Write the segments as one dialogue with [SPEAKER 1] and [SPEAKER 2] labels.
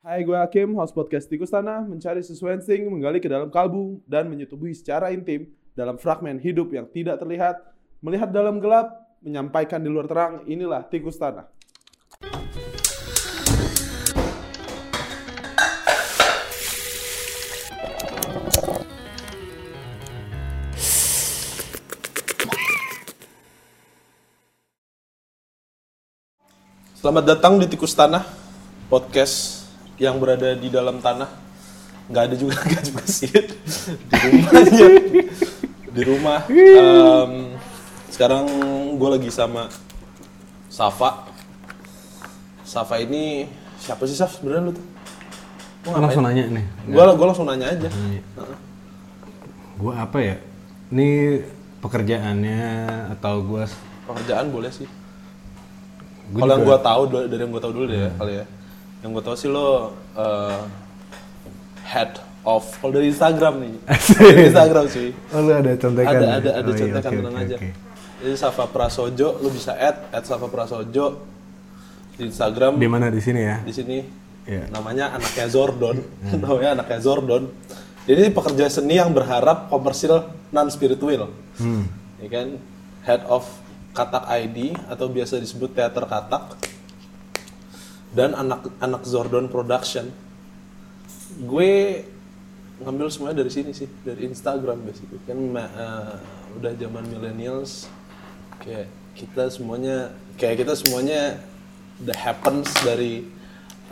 [SPEAKER 1] Hai, gue Hakim, host podcast Tikus Tanah, mencari sesuatu insting, menggali ke dalam kalbu, dan menyetubuhi secara intim dalam fragmen hidup yang tidak terlihat, melihat dalam gelap, menyampaikan di luar terang, inilah Tikus Tanah. Selamat datang di Tikus Tanah, podcast yang berada di dalam tanah. Nggak ada juga, nggak juga sih. Di rumahnya. Di rumah. Em, sekarang gue lagi sama Safa. Safa ini siapa sih Saf sebenarnya lu tuh?
[SPEAKER 2] Gue langsung nanya nih.
[SPEAKER 1] Gue gue langsung nanya aja.
[SPEAKER 2] Gue apa ya? Ini pekerjaannya atau gue
[SPEAKER 1] Pekerjaan boleh sih. Kalau yang gue tahu dari yang gue tahu dulu deh ya kali ya. Yang gue tahu sih lo eh, head of kalau dari Instagram nih. dari Instagram sih.
[SPEAKER 2] Oh lu ada contekan?
[SPEAKER 1] ada
[SPEAKER 2] ya?
[SPEAKER 1] ada ada
[SPEAKER 2] Oh, iya,
[SPEAKER 1] contekan tenang
[SPEAKER 2] oke,
[SPEAKER 1] aja.
[SPEAKER 2] oke.
[SPEAKER 1] Jadi Safa Prasojo, lu bisa add add Safa Prasojo di Instagram
[SPEAKER 2] Di mana di sini ya?
[SPEAKER 1] di sini
[SPEAKER 2] Iya.
[SPEAKER 1] namanya anaknya Zordon, namanya anaknya Zordon. Jadi ini pekerja seni yang berharap komersil non spiritual,
[SPEAKER 2] Hmm.
[SPEAKER 1] ya kan? Head of Katak ID atau biasa disebut teater Katak dan anak anak Zordon Production. Gue ngambil semuanya dari sini sih, dari Instagram basically. Kan eh, udah zaman millennials, kayak kita semuanya, kayak kita semuanya the happens dari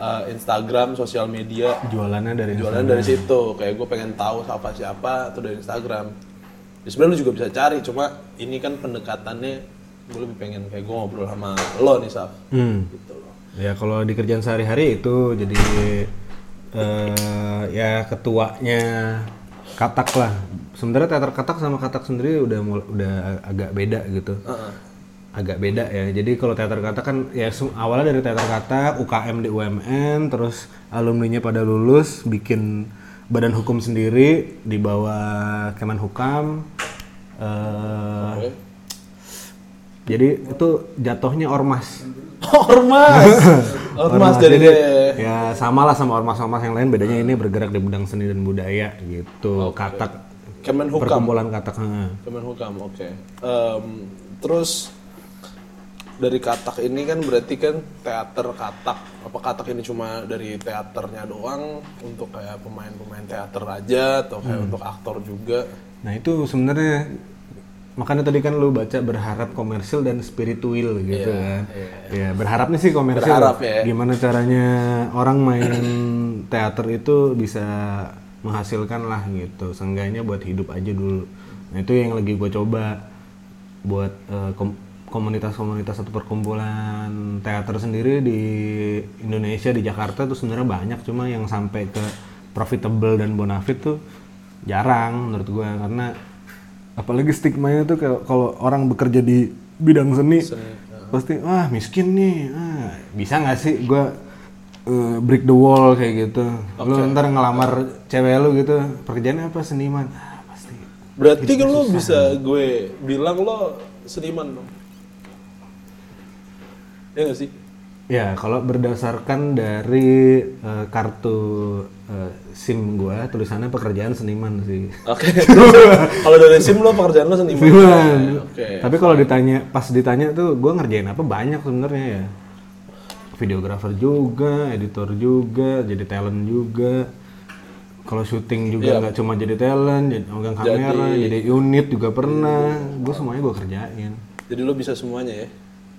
[SPEAKER 1] eh, Instagram, sosial media,
[SPEAKER 2] Jualannya dari
[SPEAKER 1] jualan dari situ. Kayak gue pengen tahu siapa siapa tuh dari Instagram. Ya, sebenarnya lu juga bisa cari, cuma ini kan pendekatannya gue lebih pengen kayak gue ngobrol sama lo nih Saf.
[SPEAKER 2] Hmm.
[SPEAKER 1] Gitu loh.
[SPEAKER 2] Ya kalau di kerjaan sehari-hari itu jadi eh ya ketuanya katak lah. Sebenarnya teater katak sama katak sendiri udah udah agak beda gitu.
[SPEAKER 1] Heeh.
[SPEAKER 2] agak beda ya. Jadi kalau teater katak kan ya awalnya dari teater katak, UKM di UMN, terus alumninya pada lulus bikin badan hukum sendiri di bawah Kemenhukam. Eh,
[SPEAKER 1] Oke.
[SPEAKER 2] Jadi itu jatuhnya ormas.
[SPEAKER 1] Ormas. Ormas jadi
[SPEAKER 2] jadi ya samalah sama ormas-ormas yang lain bedanya ini bergerak di bidang seni dan budaya gitu. Katak
[SPEAKER 1] Kemenhukam.
[SPEAKER 2] perkumpulan katak.
[SPEAKER 1] Kemenhukam, oke. Em, terus dari katak ini kan berarti kan teater katak. Apa katak ini cuma dari teaternya doang untuk kayak pemain-pemain teater aja atau kayak untuk aktor juga?
[SPEAKER 2] Nah itu sebenarnya makanya tadi kan lu baca berharap komersil dan spiritual gitu kan. Ya berharapnya sih komersil.
[SPEAKER 1] Berharap ya.
[SPEAKER 2] Gimana caranya orang main teater itu bisa menghasilkan lah gitu. Seenggaknya buat hidup aja dulu. Nah itu yang lagi gue coba buat kom- komunitas-komunitas atau perkumpulan teater sendiri di Indonesia di Jakarta tuh sebenarnya banyak cuma yang sampai ke profitable dan bonafit tuh jarang menurut gue karena apalagi stigmanya tuh kalau- orang bekerja di bidang seni, pasti wah miskin nih ah, bisa nggak sih gue break the wall kayak gitu. Lu ntar ngelamar cewek lu gitu pekerjaannya apa seniman? Ah, pasti.
[SPEAKER 1] Berarti kan lo bisa gue bilang lo seniman dong? Ya nggak sih?
[SPEAKER 2] Ya, kalau berdasarkan dari eh, kartu eh, SIM gua, tulisannya pekerjaan seniman sih.
[SPEAKER 1] Oke. Kalau dari SIM lo pekerjaan lo seniman?
[SPEAKER 2] Seniman.
[SPEAKER 1] Oke.
[SPEAKER 2] Tapi kalau ditanya, pas ditanya tuh gua ngerjain apa banyak sebenarnya ya. Videografer juga, editor juga, jadi talent juga. Kalau syuting juga nggak cuma jadi talent, jadi megang kamera, jadi unit juga pernah. Gue semuanya gua kerjain.
[SPEAKER 1] Jadi lo bisa semuanya ya?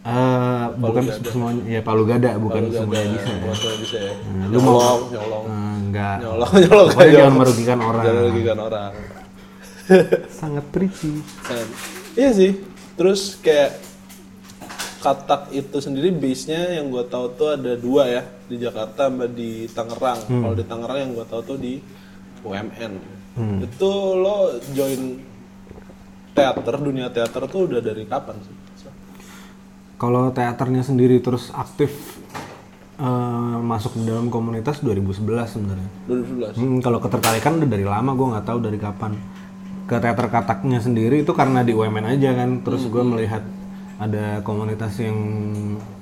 [SPEAKER 2] Eh, bukan semuanya, ya palu gada, bukan semuanya bisa.
[SPEAKER 1] Buat lo bisa ya?
[SPEAKER 2] lu mau-
[SPEAKER 1] nyolong, nyolong.
[SPEAKER 2] Eh, enggak.
[SPEAKER 1] Nyolong, nyolong.
[SPEAKER 2] Pokoknya
[SPEAKER 1] nyolong.
[SPEAKER 2] jangan merugikan orang.
[SPEAKER 1] Jangan merugikan orang.
[SPEAKER 2] Sangat preachy.
[SPEAKER 1] Sangat- Iya sih. Terus kayak katak itu sendiri base-nya yang gue tahu tuh ada dua ya di Jakarta sama di Tangerang.
[SPEAKER 2] Hmm.
[SPEAKER 1] Kalau di Tangerang yang gue tahu tuh di UMN. Itu lo join teater, dunia teater tuh udah dari kapan sih?
[SPEAKER 2] Kalau teaternya sendiri terus aktif eh, masuk di dalam komunitas 2011 sebenarnya.
[SPEAKER 1] 2011.
[SPEAKER 2] Hmm, kalau ketertarikan udah dari lama, gue nggak tahu dari kapan. Ke teater kataknya sendiri itu karena di UMN aja kan. Terus gue melihat ada komunitas yang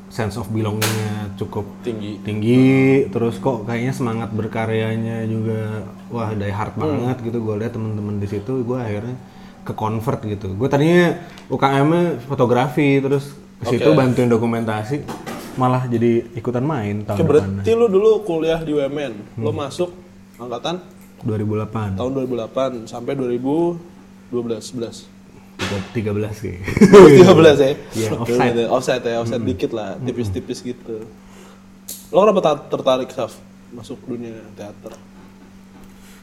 [SPEAKER 2] sense of belongingnya cukup
[SPEAKER 1] tinggi
[SPEAKER 2] tinggi terus kok kayaknya semangat berkaryanya juga wah die hard
[SPEAKER 1] Hmm.
[SPEAKER 2] banget gitu gue lihat temen-temen di situ gue akhirnya ke convert gitu gue tadinya UKM-nya fotografi terus ke situ
[SPEAKER 1] Oke.
[SPEAKER 2] bantuin dokumentasi malah jadi ikutan main
[SPEAKER 1] Oke,
[SPEAKER 2] tahun depan
[SPEAKER 1] berarti lu dulu kuliah di UMN lo masuk angkatan?
[SPEAKER 2] 2008
[SPEAKER 1] tahun 2008 sampai 2012 11
[SPEAKER 2] tiga- 13 sih.
[SPEAKER 1] 13 ya?
[SPEAKER 2] Iya,
[SPEAKER 1] Oke,
[SPEAKER 2] offside.
[SPEAKER 1] udah, offside ya, offside dikit lah, tipis-tipis gitu. Lo kenapa ta- tertarik, Saf, masuk dunia teater?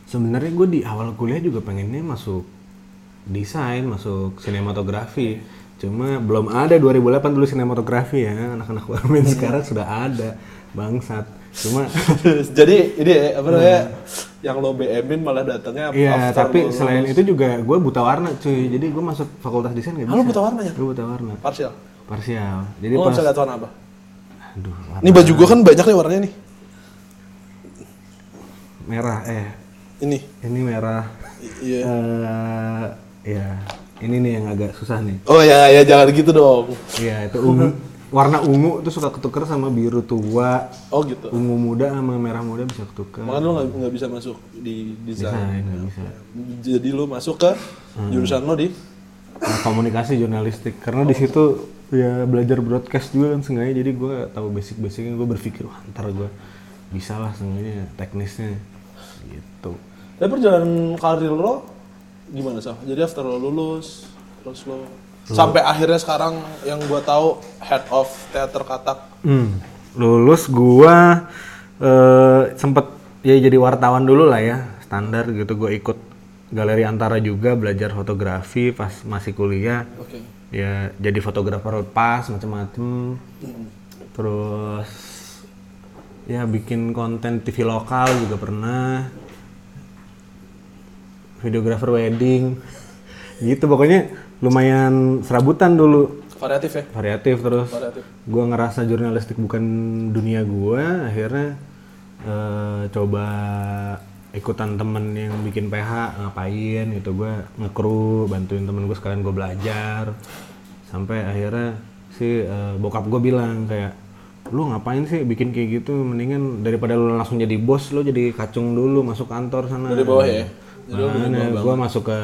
[SPEAKER 2] sebenarnya gue di awal kuliah juga pengennya masuk desain masuk sinematografi cuma belum ada 2008 dulu sinematografi ya anak-anak wamen sekarang sudah ada bangsat cuma
[SPEAKER 1] Jadi ini apa namanya, yang lo BM-in malah datangnya
[SPEAKER 2] Iya, tapi
[SPEAKER 1] lo
[SPEAKER 2] selain itu juga gue buta warna cuy. Jadi gue masuk fakultas desain gak
[SPEAKER 1] Ah, lo
[SPEAKER 2] bisa.
[SPEAKER 1] buta warna ya?
[SPEAKER 2] Gue buta warna.
[SPEAKER 1] Parsial.
[SPEAKER 2] Parsial. Jadi
[SPEAKER 1] Lo
[SPEAKER 2] pas
[SPEAKER 1] bisa lihat warna apa?
[SPEAKER 2] aduh, warna
[SPEAKER 1] Ini baju gua kan banyak nih warnanya nih.
[SPEAKER 2] merah eh
[SPEAKER 1] Ini.
[SPEAKER 2] ini merah.
[SPEAKER 1] Iya.
[SPEAKER 2] Eh ya, ini nih yang agak susah nih.
[SPEAKER 1] Oh ya, ya jangan gitu dong.
[SPEAKER 2] Iya, itu ungu. warna ungu tuh suka ketuker sama biru tua.
[SPEAKER 1] Oh gitu.
[SPEAKER 2] Ungu muda sama merah muda bisa ketuker.
[SPEAKER 1] Makanya lo nggak bisa masuk di desain.
[SPEAKER 2] Desain nggak bisa.
[SPEAKER 1] Jadi lo masuk ke jurusan lo di
[SPEAKER 2] Nah, komunikasi jurnalistik karena di situ ya belajar broadcast juga kan sengaja jadi gue tahu basic-basicnya gue berpikir wah ntar gue bisa lah sengaja teknisnya gitu
[SPEAKER 1] Tapi perjalanan karir lo gimana sih? Jadi after lo lulus, terus lo sampai akhirnya sekarang yang gua tahu head of teater katak.
[SPEAKER 2] Hmm, lulus gua eh, sempet ya jadi wartawan dulu lah ya standar gitu gue ikut galeri antara juga belajar fotografi pas masih kuliah
[SPEAKER 1] Oke.
[SPEAKER 2] ya jadi fotografer lepas macem-macem terus ya bikin konten TV lokal juga pernah videografer wedding. Gitu pokoknya lumayan serabutan dulu.
[SPEAKER 1] Variatif ya?
[SPEAKER 2] variatif terus.
[SPEAKER 1] Variatif.
[SPEAKER 2] gue ngerasa jurnalistik bukan dunia gue akhirnya eh, coba ikutan temen yang bikin PH ngapain gitu. Gue ngekru bantuin temen gue sekalian gue belajar. Sampai akhirnya si eh, bokap gue bilang kayak lu ngapain sih bikin kayak gitu? Mendingan daripada lu langsung jadi bos lu jadi kacung dulu masuk kantor sana.
[SPEAKER 1] Dari bawah ya?
[SPEAKER 2] Makanya gue masuk ke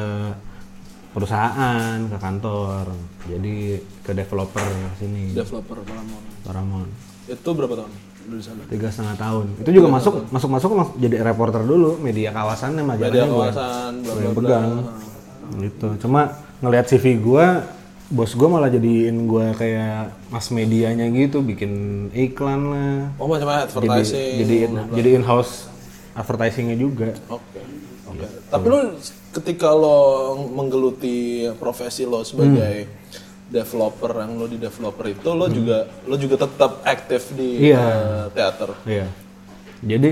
[SPEAKER 2] perusahaan, ke kantor, jadi ke developer sini,
[SPEAKER 1] Developer Paramount.
[SPEAKER 2] Paramount.
[SPEAKER 1] Itu berapa tahun lu di sana?
[SPEAKER 2] Tiga setengah tahun. Itu juga masuk, masuk masuk mas- jadi reporter dulu, media kawasannya
[SPEAKER 1] Media
[SPEAKER 2] majalahnya gue
[SPEAKER 1] kawasan, bla
[SPEAKER 2] yang pegang. Gitu. Cuma ngelihat CV gue, bos gue malah jadiin gue kayak mas medianya gitu, bikin iklan lah.
[SPEAKER 1] Oh
[SPEAKER 2] Jadi
[SPEAKER 1] advertising.
[SPEAKER 2] jadi in- jadi in house advertisingnya juga.
[SPEAKER 1] Oke. Oke. Tapi lo ketika lo menggeluti profesi lo sebagai developer yang lo di developer itu lo juga lo juga tetap aktif di
[SPEAKER 2] Iya.
[SPEAKER 1] eh, teater.
[SPEAKER 2] Iya. Jadi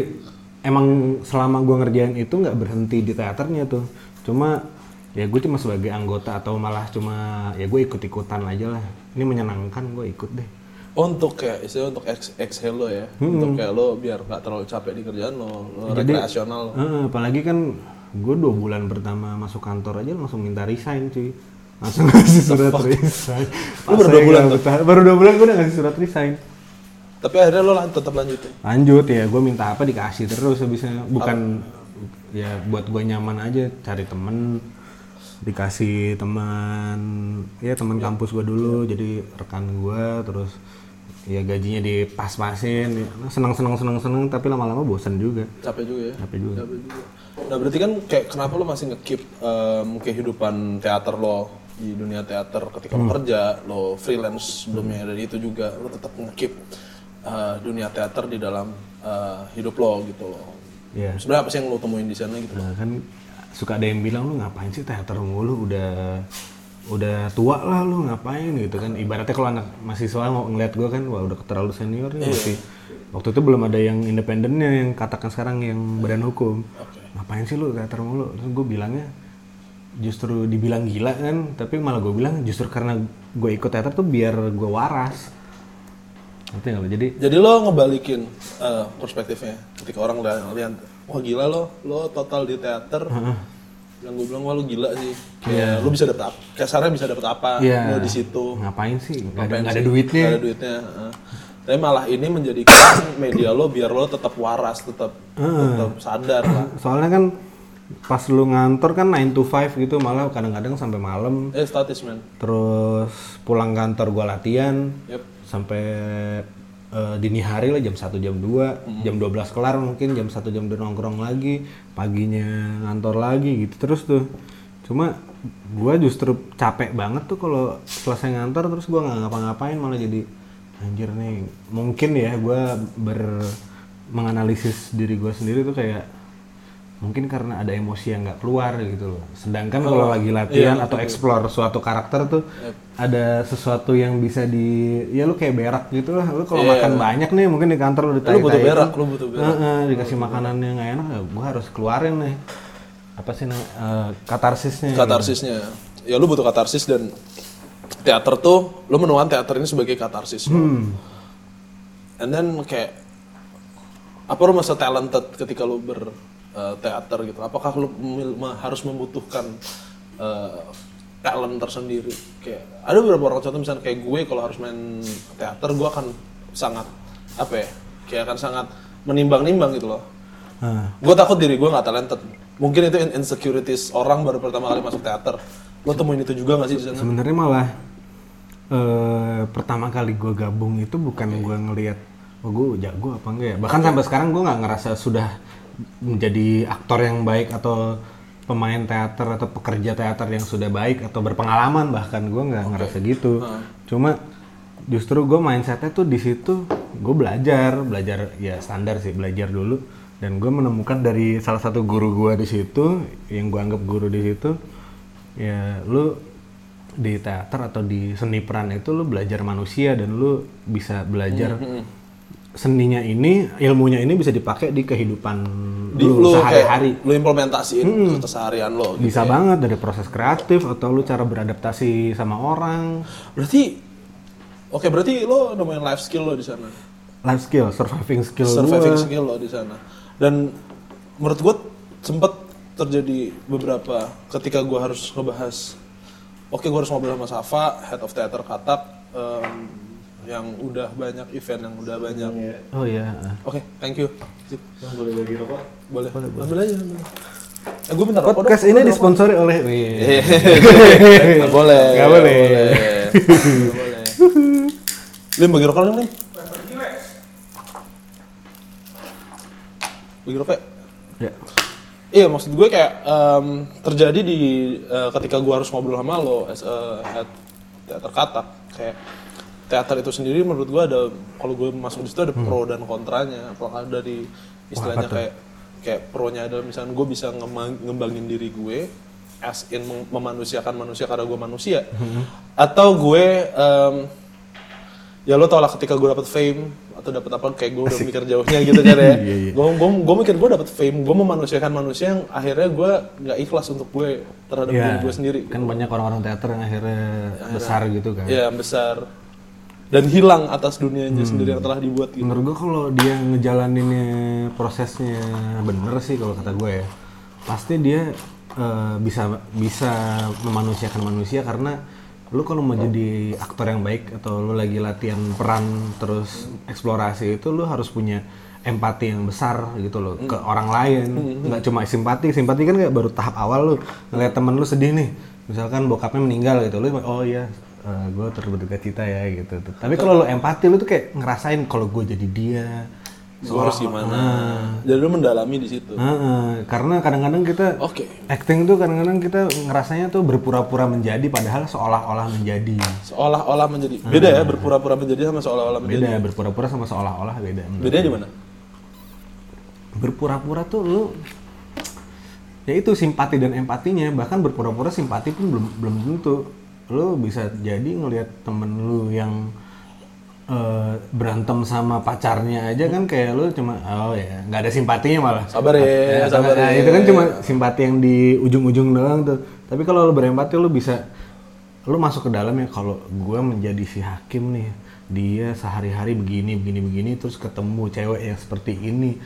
[SPEAKER 2] emang selama gua ngerjain itu nggak berhenti di teaternya tuh. Cuma ya gue cuma sebagai anggota atau malah cuma ya gue ikut-ikutan aja lah. Ini menyenangkan gue ikut deh.
[SPEAKER 1] Untuk kayak istilah untuk ex exhale lo ya, untuk kayak lo biar nggak terlalu capek di kerjaan lo, lo rekreasional. lo.
[SPEAKER 2] Eh, apalagi kan gue dua bulan pertama masuk kantor aja langsung minta resign cuy. Langsung ngasih surat resign.
[SPEAKER 1] Lu baru dua bulan
[SPEAKER 2] betah. Baru dua bulan gue udah ngasih surat resign.
[SPEAKER 1] Tapi akhirnya lo lan- tetap lanjutin.
[SPEAKER 2] lanjut ya gue minta apa dikasih terus habisnya bukan ya buat gue nyaman aja cari temen dikasih teman ya teman kampus gue dulu jadi rekan gue terus ya gajinya dipas-pasin ya, seneng seneng seneng seneng tapi lama-lama bosan juga
[SPEAKER 1] Capek juga ya.
[SPEAKER 2] capek juga
[SPEAKER 1] Capek juga. Nah berarti kan kayak kenapa lo masih nge-keep em, kehidupan teater lo di dunia teater ketika
[SPEAKER 2] Hmm.
[SPEAKER 1] lo kerja, lo freelance sebelumnya dari itu juga lo tetap nge-keep eh, dunia teater di dalam eh, hidup lo gitu loh.
[SPEAKER 2] ya
[SPEAKER 1] Sebenarnya apa sih yang lo temuin di sana gitu?
[SPEAKER 2] Nah, kan suka ada yang bilang lu ngapain sih teater mulu udah udah tua lah lu ngapain gitu kan. Ibaratnya kalau anak mahasiswa mau ngeliat gue kan wah udah terlalu senior nih masih waktu itu belum ada yang independennya yang katakan sekarang yang badan hukum. Ngapain sih lu teater mulu? Terus gue bilangnya justru dibilang gila kan tapi malah gue bilang justru karena gue ikut teater tuh biar gue waras. Ngerti nggak jadi
[SPEAKER 1] Jadi lo ngebalikin eh, perspektifnya. Ketika orang lihat, lihat wah gila lo, lo total di teater. Yang gue bilang wah lo gila sih. Kayak lo bisa dapet apa? Kasarnya bisa dapet apa?
[SPEAKER 2] Iya.
[SPEAKER 1] Lo di situ.
[SPEAKER 2] ngapain sih ada,
[SPEAKER 1] Ngapain
[SPEAKER 2] nggak ada
[SPEAKER 1] sih?
[SPEAKER 2] duitnya
[SPEAKER 1] Nggak ada duitnya. heeh. Tapi malah ini menjadikan media lo biar lo tetap waras, tetap tetap sadar lah.
[SPEAKER 2] Soalnya kan pas lu ngantor kan 9 to 5 gitu malah kadang-kadang sampai malam
[SPEAKER 1] Eh statis men.
[SPEAKER 2] terus pulang kantor gua latihan
[SPEAKER 1] Yep.
[SPEAKER 2] sampai eh, dini hari lah jam 1 jam 2 jam 12 kelar mungkin jam 1 jam 2 nongkrong lagi paginya ngantor lagi gitu terus tuh. Cuma gua justru capek banget tuh kalau selesai ngantor terus gua nggak ngapa-ngapain malah jadi anjir nih mungkin ya gua ber menganalisis diri gua sendiri tuh kayak mungkin karena ada emosi yang nggak keluar gitu loh. Sedangkan kalau lagi latihan
[SPEAKER 1] iya,
[SPEAKER 2] atau explore suatu karakter tuh ada sesuatu yang bisa di ya lu kayak berak gitu lah. Lu kalau makan banyak nih mungkin di kantor lu
[SPEAKER 1] Lu butuh berak, lu butuh berak.
[SPEAKER 2] dikasih makanan yang nggak enak ya gua harus keluarin nih. Apa sih namanya eh, katarsisnya
[SPEAKER 1] Katarsisnya. Ya lu butuh katarsis dan teater tuh lu menuan teater ini sebagai katarsis. lo. And then kayak apa lu masa talented ketika lu ber eh, teater gitu? Apakah lu harus membutuhkan eh, talent tersendiri? Kayak ada beberapa orang contoh misalnya kayak gue kalau harus main teater gue akan sangat apa ya? Kayak akan sangat menimbang-nimbang gitu loh.
[SPEAKER 2] Nah,
[SPEAKER 1] Gue takut diri gue nggak talented. Mungkin itu in- insecurities orang baru pertama kali masuk teater. Lo temuin itu juga gak sih
[SPEAKER 2] sebenarnya malah eh pertama kali gue gabung itu bukan gua ngelihat oh gue jago apa enggak ya bahkan sampai sekarang gue nggak ngerasa sudah menjadi aktor yang baik atau pemain teater atau pekerja teater yang sudah baik atau berpengalaman bahkan gue nggak ngerasa gitu. Cuma justru gue mindsetnya tuh di situ gue belajar belajar ya standar sih belajar dulu. Dan gue menemukan dari salah satu guru gue di situ yang gue anggap guru di situ ya lu di teater atau di seni peran itu lu belajar manusia dan lu bisa belajar seninya ini ilmunya ini bisa dipakai di kehidupan
[SPEAKER 1] Di,
[SPEAKER 2] lu
[SPEAKER 1] lo
[SPEAKER 2] sehari-hari
[SPEAKER 1] lo implementasiin ke keseharian lo. gitu.
[SPEAKER 2] bisa banget dari proses kreatif atau lu cara beradaptasi sama orang
[SPEAKER 1] Berarti, oke berarti lo nemuin life skill lo di sana,
[SPEAKER 2] life skill surviving skill
[SPEAKER 1] surviving
[SPEAKER 2] gua.
[SPEAKER 1] skill lo di sana. Dan menurut gue sempet terjadi beberapa ketika gue harus ngebahas, oke gue harus ngobrol sama Safa, head of theater Katak, em, yang udah banyak event, yang udah banyak.
[SPEAKER 2] oh iya
[SPEAKER 1] Oke, thank you. Sip.
[SPEAKER 2] boleh bagi rokok
[SPEAKER 1] Boleh, ambil aja. ambil. Eh, gue minta rokok
[SPEAKER 2] podcast ini disponsori oleh
[SPEAKER 1] Nggak boleh.
[SPEAKER 2] Nggak boleh.
[SPEAKER 1] Nggak boleh. Lim bagi rokok Lim. Lim. Bagi rokok. ya?
[SPEAKER 2] ya.
[SPEAKER 1] Iya maksud gue kayak em, terjadi di eh, ketika gue harus ngobrol sama lo as a head teater katak kayak teater itu sendiri menurut gue ada kalau gue masuk di situ ada pro dan kontranya. Apakah dari istilahnya kayak kayak pro-nya adalah misalnya gue bisa ngembangin diri gue as in mem- memanusiakan manusia karena gue manusia. Atau gue em, ya lo tau lah ketika gue dapet fame atau dapet apa kayak gue udah mikir jauhnya gitu kan ya. Gue gue gue mikir gue dapet fame gue memanusiakan manusia yang akhirnya gue nggak ikhlas untuk gue terhadap
[SPEAKER 2] Ya,
[SPEAKER 1] diri gue sendiri.
[SPEAKER 2] Kan banyak orang-orang teater yang akhirnya besar gitu kan.
[SPEAKER 1] Ya besar dan hilang atas dunianya sendiri yang telah dibuat gitu.
[SPEAKER 2] Menurut gue kalau dia ngejalaninnya prosesnya bener sih kalau kata gue ya, pasti dia eh, bisa bisa memanusiakan manusia karena lu kalau mau jadi aktor yang baik atau lu lagi latihan peran terus eksplorasi itu lu harus punya empati yang besar gitu loh ke orang lain. Nggak cuma simpati simpati kan kayak baru tahap awal lu ngeliat temen lu sedih nih. Misalkan bokapnya meninggal gitu lu oh iya gue turut berduka cita ya gitu. Tapi kalau lu empati lu tuh kayak ngerasain kalau gue jadi dia.
[SPEAKER 1] Gue harus gimana? jadi lu mendalami di situ.
[SPEAKER 2] Heeh, karena kadang-kadang kita
[SPEAKER 1] oke.
[SPEAKER 2] acting tuh kadang-kadang kita ngerasanya tuh berpura-pura menjadi padahal seolah-olah menjadi.
[SPEAKER 1] Seolah-olah menjadi. Beda ya berpura-pura menjadi sama seolah-olah menjadi.
[SPEAKER 2] Beda berpura-pura sama seolah-olah beda.
[SPEAKER 1] Bedanya di mana?
[SPEAKER 2] Berpura-pura tuh lu ya itu simpati dan empatinya. Bahkan berpura-pura simpati pun belum belum tentu lu bisa jadi ngelihat temen lu yang eh, berantem sama pacarnya aja kan kayak lu cuma oh ya nggak ada simpatinya malah
[SPEAKER 1] sabar ya
[SPEAKER 2] Ya,
[SPEAKER 1] sabar
[SPEAKER 2] nah,
[SPEAKER 1] ya
[SPEAKER 2] itu kan cuma simpati yang di ujung-ujung doang tuh. Tapi kalau lu berempati lu bisa lu masuk ke dalam ya kalau gua menjadi si hakim nih. Dia sehari-hari begini begini begini terus ketemu cewek yang seperti ini.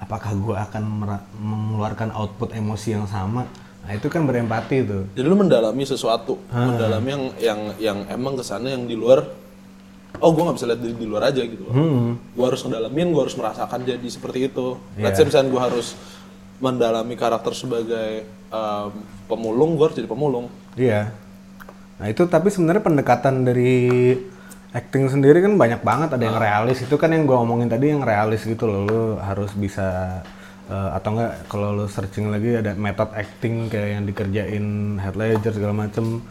[SPEAKER 2] Apakah gua akan mengeluarkan output emosi yang sama? Nah, itu kan berempati tuh.
[SPEAKER 1] jadi lu mendalami sesuatu mendalami yang yang yang emang ke sana yang di luar oh gue nggak bisa lihat dari di luar aja gitu loh gue harus ngedalamin gue harus merasakan jadi seperti itu let's say misalnya gue harus mendalami karakter sebagai em, pemulung gue harus jadi pemulung
[SPEAKER 2] Iya. Nah itu tapi sebenarnya pendekatan dari acting sendiri kan banyak banget. Ada yang realis itu kan yang gue omongin tadi yang realis gitu loh. Lu harus bisa eh, atau enggak kalau lu searching lagi ada metode acting kayak yang dikerjain Heath Ledger segala macem.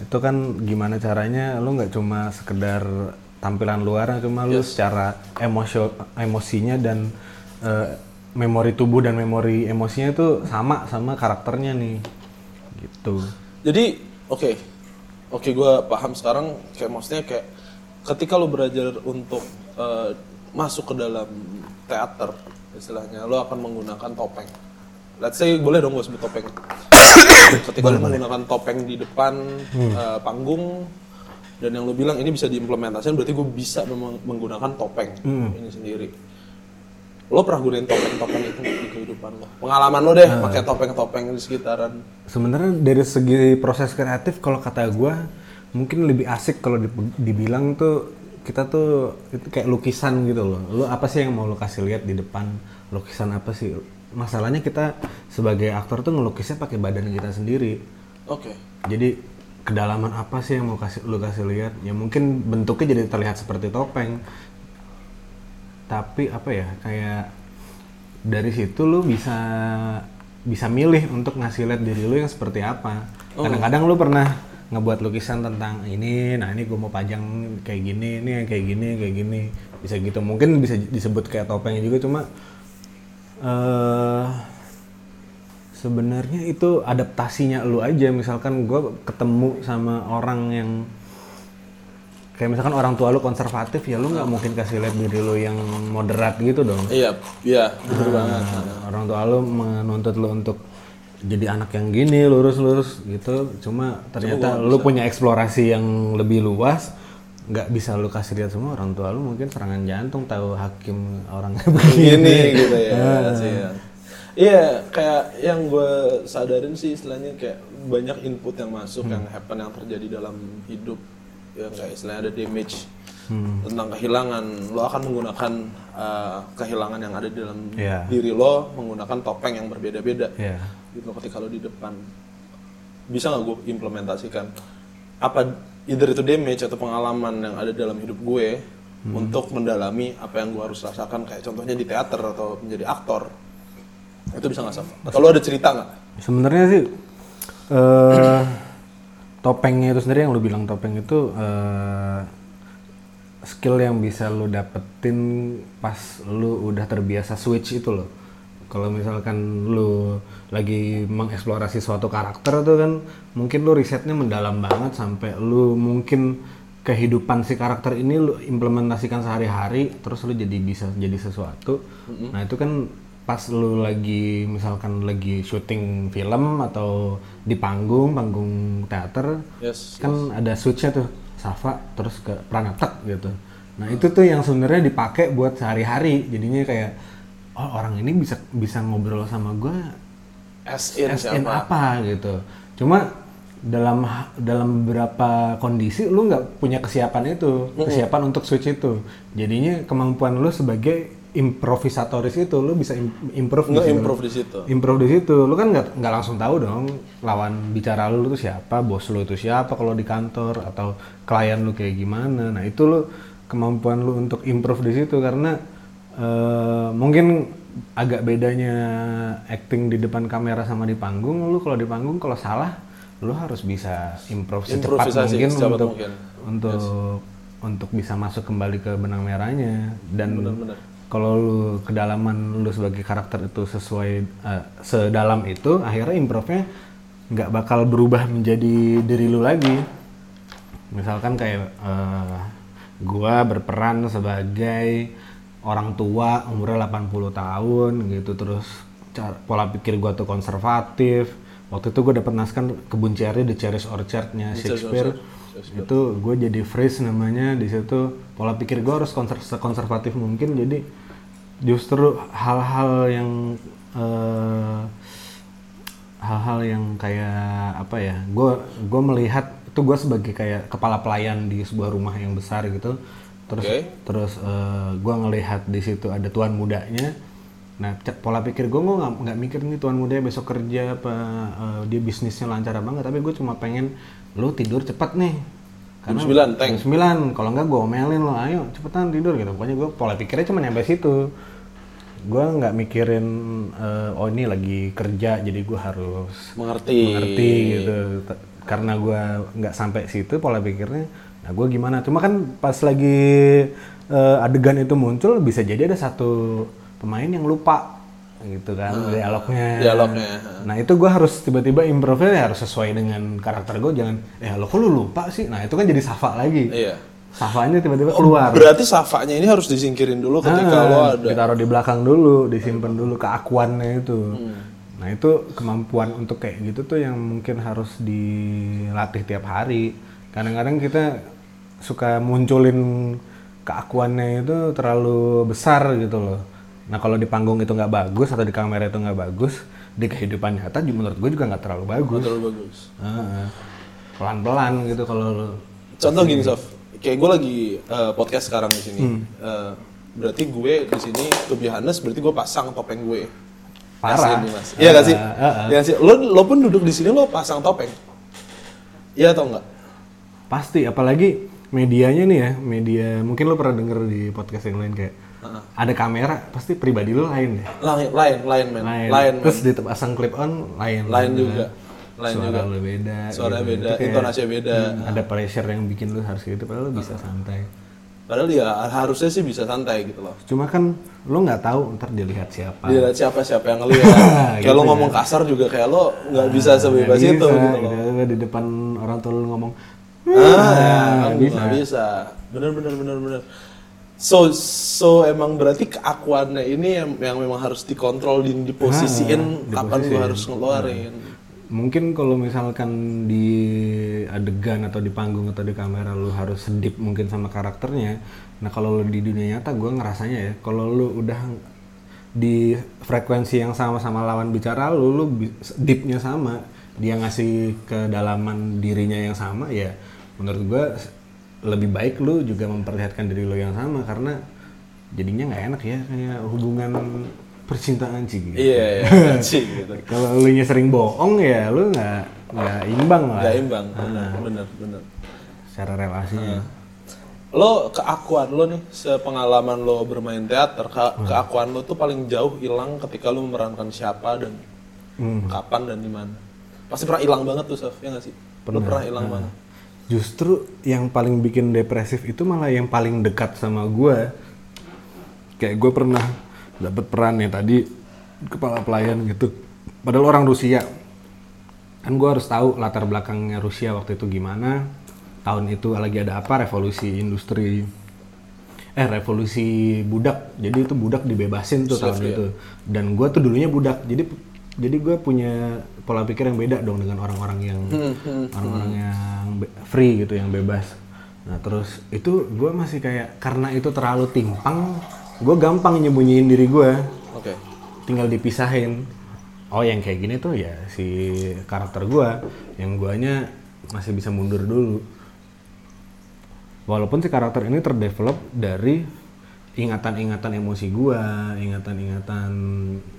[SPEAKER 2] Itu kan gimana caranya? Lu nggak cuma sekedar tampilan luar, cuma lu secara emosio, emosinya dan eh, memori tubuh dan memori emosinya itu sama sama karakternya nih. Gitu.
[SPEAKER 1] Jadi oke, oke gue paham sekarang. Kayak maksudnya kayak ketika lo belajar untuk eh, masuk ke dalam teater istilahnya lo akan menggunakan topeng. Let's say boleh dong gue sebut topeng. ketika lo menggunakan topeng di depan eh, panggung dan yang lo bilang ini bisa diimplementasikan berarti gue bisa menggunakan topeng ini sendiri. Lo pernah gunain topeng-topeng itu di kehidupan lo? Pengalaman lo deh pakai topeng-topeng di sekitaran
[SPEAKER 2] Sebenarnya dari segi proses kreatif kalau kata gua mungkin lebih asik kalau dibilang tuh kita tuh itu kayak lukisan gitu loh. Lu apa sih yang mau lu kasih lihat di depan? Lukisan apa sih? Masalahnya kita sebagai aktor tuh ngelukisnya pakai badan kita sendiri.
[SPEAKER 1] Oke.
[SPEAKER 2] Jadi kedalaman apa sih yang mau kasih lu kasih lihat? Ya mungkin bentuknya jadi terlihat seperti topeng. Tapi apa ya? Kayak dari situ lu bisa bisa milih untuk ngasih lihat diri lu yang seperti apa. Kadang-kadang lu pernah ngebuat lukisan tentang ini, nah ini gue mau pajang kayak gini, ini yang kayak gini, kayak gini, bisa gitu. Mungkin bisa disebut kayak topeng juga, cuma eh sebenarnya itu adaptasinya lu aja misalkan gue ketemu sama orang yang kayak misalkan orang tua lu konservatif ya lu nggak mungkin kasih lihat diri lu yang moderat gitu dong
[SPEAKER 1] Iya, iya, betul banget.
[SPEAKER 2] orang tua lu menuntut lu untuk jadi anak yang gini lurus-lurus gitu cuma ternyata lu punya eksplorasi yang lebih luas nggak bisa lu kasih lihat semua orang tua lu mungkin serangan jantung tahu hakim orangnya begini
[SPEAKER 1] Gini gitu ya. sih, ya. Iya, kayak yang gue sadarin sih istilahnya kayak banyak input yang masuk, yang happen, yang terjadi dalam hidup. Yang kayak istilahnya ada damage tentang kehilangan. Lo akan menggunakan uh, kehilangan yang ada di dalam
[SPEAKER 2] Iya.
[SPEAKER 1] diri lo menggunakan topeng yang berbeda-beda.
[SPEAKER 2] Iya.
[SPEAKER 1] Gitu ketika lo di depan. Bisa nggak gue implementasikan? Apa either itu damage atau pengalaman yang ada dalam hidup gue untuk mendalami apa yang gue harus rasakan kayak contohnya di teater atau menjadi aktor itu bisa nggak sama atau lo ada cerita nggak?
[SPEAKER 2] Sebenarnya sih eh topengnya itu sendiri yang lu bilang topeng itu eh skill yang bisa lu dapetin pas lu udah terbiasa switch itu loh. Kalau misalkan lu lagi mengeksplorasi suatu karakter tuh kan mungkin lu risetnya mendalam banget sampai lu mungkin kehidupan si karakter ini lu implementasikan sehari-hari terus lu jadi bisa jadi sesuatu. Nah, itu kan pas lu lagi misalkan lagi syuting film atau di panggung panggung teater
[SPEAKER 1] yes
[SPEAKER 2] kan ada switchnya tuh Safa terus ke Pranata gitu. Nah itu tuh yang sebenarnya dipakai buat sehari-hari. Jadinya kayak oh orang ini bisa bisa ngobrol sama gue
[SPEAKER 1] as in
[SPEAKER 2] SN
[SPEAKER 1] siapa?
[SPEAKER 2] apa gitu. Cuma dalam dalam beberapa kondisi lu nggak punya kesiapan itu kesiapan untuk switch itu. Jadinya kemampuan lu sebagai improvisatoris itu lu bisa im- improve di
[SPEAKER 1] nggak
[SPEAKER 2] situ.
[SPEAKER 1] improve di situ.
[SPEAKER 2] Improve di situ. Lu kan nggak nggak langsung tahu dong lawan bicara lu itu siapa bos lu itu siapa kalau di kantor atau klien lu kayak gimana. Nah itu lu kemampuan lu untuk improve di situ karena eh, mungkin agak bedanya acting di depan kamera sama di panggung lu kalau di panggung kalau salah lu harus bisa improve secepat mungkin
[SPEAKER 1] secepat
[SPEAKER 2] untuk
[SPEAKER 1] mungkin.
[SPEAKER 2] untuk untuk bisa masuk kembali ke benang merahnya. Dan kalau lu kedalaman lu sebagai karakter itu sesuai eh, sedalam itu akhirnya improve-nya nggak bakal berubah menjadi diri lu lagi. Misalkan kayak eh, gua berperan sebagai orang tua umurnya 80 tahun gitu. Terus cara, pola pikir gua tuh konservatif. Waktu itu gue dapat naskah kebun cherry the cherry's orchardnya Shakespeare. Itu gue jadi phrase namanya di situ. Pola pikir gue harus konser konservatif mungkin. Jadi justru hal-hal yang eh, hal-hal yang kayak apa ya gue gue melihat itu gue sebagai kayak kepala pelayan di sebuah rumah yang besar gitu terus
[SPEAKER 1] Oke.
[SPEAKER 2] terus gue ngelihat di situ ada tuan mudanya nah pola pikir gue gue nggak mikir nih tuan mudanya besok kerja apa eh, dia bisnisnya lancar banget tapi gue cuma pengen lo tidur cepat nih
[SPEAKER 1] Jam 9, tank.
[SPEAKER 2] 9 kalau nggak gue omelin lo ayo cepetan tidur gitu pokoknya gue pola pikirnya cuma nyampe situ gue nggak mikirin eh, oh ini lagi kerja jadi gue harus
[SPEAKER 1] Mengerti.
[SPEAKER 2] mengerti gitu karena gue nggak sampai situ pola pikirnya nah gue gimana cuma kan pas lagi eh, adegan itu muncul bisa jadi ada satu pemain yang lupa gitu kan dialognya
[SPEAKER 1] dialognya.
[SPEAKER 2] nah itu gue harus tiba-tiba improve ya harus sesuai dengan karakter gue jangan eh lo kok lu lupa sih nah itu kan jadi Safa lagi
[SPEAKER 1] Iya.
[SPEAKER 2] Safanya tiba-tiba keluar
[SPEAKER 1] Berarti safanya ini harus disingkirin dulu ketika
[SPEAKER 2] Ah,
[SPEAKER 1] lo ada.
[SPEAKER 2] ditaruh di belakang dulu, disimpan dulu keakuannya itu.
[SPEAKER 1] Hmm.
[SPEAKER 2] Nah itu kemampuan untuk kayak gitu tuh yang mungkin harus dilatih tiap hari. Kadang-kadang kita suka munculin keakuannya itu terlalu besar gitu loh. Nah kalau di panggung itu nggak bagus atau di kamera itu nggak bagus, di kehidupan nyata menurut gue juga nggak terlalu bagus.
[SPEAKER 1] Terlalu bagus.
[SPEAKER 2] Ah, Pelan-pelan gitu kalau
[SPEAKER 1] Contoh gini, Sof. Kayak gue lagi eh, podcast sekarang di sini.
[SPEAKER 2] Hmm.
[SPEAKER 1] Eh, berarti gue di sini to be honest, berarti gue pasang topeng gue.
[SPEAKER 2] Parah.
[SPEAKER 1] Kasih ini, Mas. Iya gak sih?
[SPEAKER 2] Ah.
[SPEAKER 1] Iya gak sih? Lo, lo pun duduk di sini lo pasang topeng. Iya atau enggak?
[SPEAKER 2] Pasti, apalagi medianya nih ya, media mungkin lo pernah denger di podcast yang lain kayak ada kamera, pasti pribadi lo lain ya.
[SPEAKER 1] Lain, lain, lain, men.
[SPEAKER 2] Lain.
[SPEAKER 1] Lain,
[SPEAKER 2] Terus dipasang clip on lain.
[SPEAKER 1] lain juga. Lain
[SPEAKER 2] Suara
[SPEAKER 1] juga.
[SPEAKER 2] lo beda.
[SPEAKER 1] Suaranya
[SPEAKER 2] gitu.
[SPEAKER 1] beda,
[SPEAKER 2] kayak,
[SPEAKER 1] intonasinya beda.
[SPEAKER 2] hmm, ada pressure yang bikin lo harus gitu, padahal lo bisa santai.
[SPEAKER 1] Padahal ya harusnya sih bisa santai gitu loh.
[SPEAKER 2] Cuma kan lo nggak tahu ntar dilihat siapa.
[SPEAKER 1] Dia lihat siapa siapa yang ngeliat. kayak lo ngomong kasar juga kayak lo nggak bisa sebebas
[SPEAKER 2] Nggak
[SPEAKER 1] itu
[SPEAKER 2] bisa,
[SPEAKER 1] gitu loh.
[SPEAKER 2] gitu. Di depan orang tua lo ngomong,
[SPEAKER 1] Ah, ya, kan
[SPEAKER 2] bisa.
[SPEAKER 1] bisa. bisa. Bener bener bener bener. So so emang berarti keakuannya ini yang, yang memang harus dikontrol dan diposisiin
[SPEAKER 2] Ah,
[SPEAKER 1] kapan
[SPEAKER 2] diposisiin.
[SPEAKER 1] harus ngeluarin.
[SPEAKER 2] Mungkin kalau misalkan di adegan atau di panggung atau di kamera lu harus sedip mungkin sama karakternya. Nah kalau lu di dunia nyata gue ngerasanya ya, kalau lu udah di frekuensi yang sama sama lawan bicara lu, lu deepnya sama, dia ngasih kedalaman dirinya yang sama ya, menurut gue lebih baik lu juga memperlihatkan diri lu yang sama karena jadinya nggak enak ya kayak hubungan percintaan sih gitu.
[SPEAKER 1] Iya iya sih gitu.
[SPEAKER 2] Kalau lu nya sering bohong ya lu nggak nggak imbang lah.
[SPEAKER 1] Gak imbang, bener bener bener.
[SPEAKER 2] Secara relasinya.
[SPEAKER 1] Lo keakuan lo nih, sepengalaman lo bermain teater, ke- keakuan lo tuh paling jauh hilang ketika lo memerankan siapa dan
[SPEAKER 2] Hmm.
[SPEAKER 1] kapan dan di mana. Pasti pernah hilang banget tuh, Sof, ya nggak sih? Lo pernah hilang banget.
[SPEAKER 2] Justru yang paling bikin depresif itu malah yang paling dekat sama gua. Kayak gue pernah dapat peran nih tadi kepala pelayan gitu. Padahal orang Rusia. Kan gue harus tahu latar belakangnya Rusia waktu itu gimana. Tahun itu lagi ada apa revolusi industri eh revolusi budak jadi itu budak dibebasin tuh tahun itu dan gue tuh dulunya budak jadi jadi gue punya pola pikir yang beda dong dengan orang-orang yang orang-orang yang free gitu yang bebas. Nah terus itu gue masih kayak karena itu terlalu timpang gue gampang nyembunyiin diri gue.
[SPEAKER 1] Oke.
[SPEAKER 2] tinggal dipisahin. Oh yang kayak gini tuh ya si karakter gua yang guanya masih bisa mundur dulu. Walaupun si karakter ini terdevelop dari ingatan-ingatan emosi gua ingatan-ingatan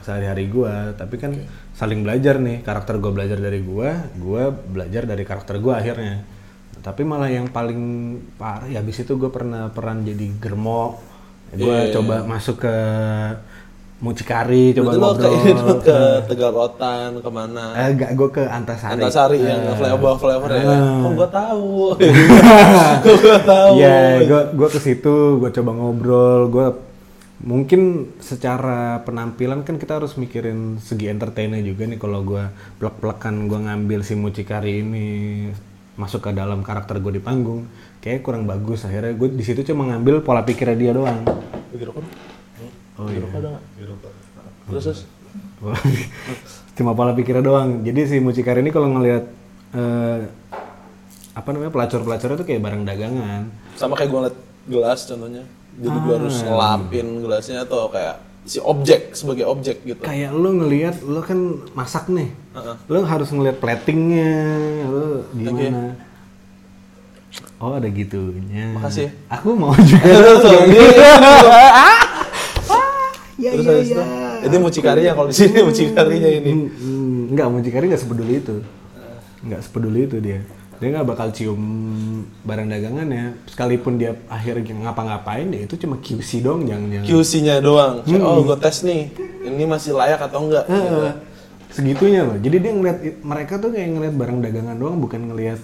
[SPEAKER 2] sehari-hari gua tapi kan saling belajar nih. Karakter gua belajar dari gua gua belajar dari karakter gua akhirnya. Tapi malah yang paling parah ya habis itu gue pernah peran jadi germo gue coba masuk ke mucikari coba
[SPEAKER 1] ke
[SPEAKER 2] ngobrol
[SPEAKER 1] ini dong, ke Tegal Rotan, ke mana?
[SPEAKER 2] Eh, enggak, gue ke Antasari.
[SPEAKER 1] Antasari yang flavor flavor ya.
[SPEAKER 2] Ah.
[SPEAKER 1] Oh, gua tahu. gua tahu.
[SPEAKER 2] Iya, gue gue ke situ, gue coba ngobrol, gue mungkin secara penampilan kan kita harus mikirin segi entertainnya juga nih kalau gue plek-plekan gue ngambil si mucikari ini masuk ke dalam karakter gue di panggung kayak kurang bagus akhirnya gue di situ cuma ngambil pola pikirnya dia doang
[SPEAKER 1] rokok?
[SPEAKER 2] oh iya
[SPEAKER 1] ada? Terus terus.
[SPEAKER 2] cuma pola pikirnya doang jadi si mucikari ini kalau ngelihat eh, apa namanya pelacur-pelacurnya tuh kayak barang dagangan
[SPEAKER 1] Sama kayak gua ngeliat gelas contohnya. Jadi gua harus
[SPEAKER 2] Ah.
[SPEAKER 1] ngelapin gelasnya atau kayak si objek sebagai objek gitu.
[SPEAKER 2] kayak lo ngelihat lo kan masak nih lo harus ngelihat platingnya lo gimana Oh ada gitunya.
[SPEAKER 1] Makasih ya.
[SPEAKER 2] Aku mau juga.
[SPEAKER 1] Iya, Terus habis itu, mucikarinya kalau di sini mucikarinya ini.
[SPEAKER 2] Hmm, hmm, enggak mucikari nggak sepeduli itu. Nggak sepeduli itu dia. Dia nggak bakal cium barang dagangannya. Sekalipun dia akhirnya ngapa-ngapain, dia itu cuma QC dong, jangan jangan.
[SPEAKER 1] QC-nya doang. Kayak, Oh, gue tes nih. Ini masih layak atau enggak?
[SPEAKER 2] Heeh. segitunya loh. Jadi dia ngeliat mereka tuh kayak ngeliat barang dagangan doang, bukan ngeliat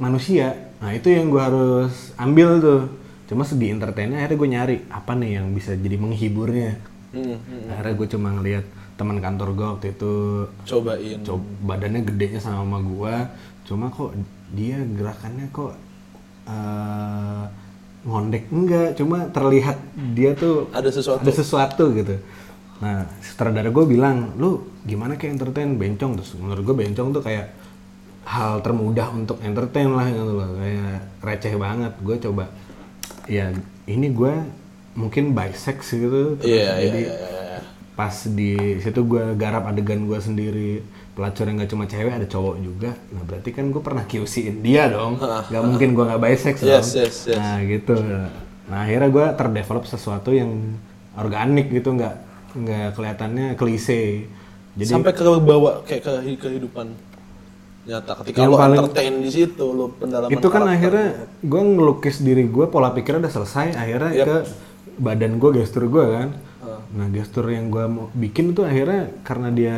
[SPEAKER 2] manusia. Nah itu yang gue harus ambil tuh. Cuma di entertainnya akhirnya gue nyari apa nih yang bisa jadi menghiburnya.
[SPEAKER 1] Hmm, hmm.
[SPEAKER 2] Akhirnya gue cuma ngeliat teman kantor gue waktu itu
[SPEAKER 1] Cobain.
[SPEAKER 2] coba badannya gedenya sama sama gue. Cuma kok dia gerakannya kok eh, ngondek enggak. Cuma terlihat dia tuh
[SPEAKER 1] Ada sesuatu.
[SPEAKER 2] ada sesuatu gitu. Nah, sutradara gue bilang, lu gimana kayak entertain bencong terus menurut gue bencong tuh kayak hal termudah untuk entertain lah gitu loh, kayak receh banget. Gue coba, ya ini gue mungkin bisex gitu. terus
[SPEAKER 1] Iya, iya,
[SPEAKER 2] jadi
[SPEAKER 1] iya, iya.
[SPEAKER 2] pas di situ gue garap adegan gue sendiri pelacur yang gak cuma cewek ada cowok juga nah berarti kan gue pernah QC-in dia dong nggak mungkin gue nggak bisex dong
[SPEAKER 1] Yes, yes, yes.
[SPEAKER 2] nah gitu nah akhirnya gue terdevelop sesuatu yang organik gitu nggak nggak kelihatannya klise jadi
[SPEAKER 1] Sampai ke bawah kayak ke kehidupan nyata. Ketika
[SPEAKER 2] Yang
[SPEAKER 1] lo
[SPEAKER 2] paling-
[SPEAKER 1] entertain di situ, lo pendalaman
[SPEAKER 2] itu kan
[SPEAKER 1] karakter.
[SPEAKER 2] akhirnya gue ngelukis diri gue pola pikirnya udah selesai akhirnya
[SPEAKER 1] Yap.
[SPEAKER 2] ke badan gue gestur gue kan
[SPEAKER 1] Ah.
[SPEAKER 2] nah gestur yang gue mau bikin tuh akhirnya karena dia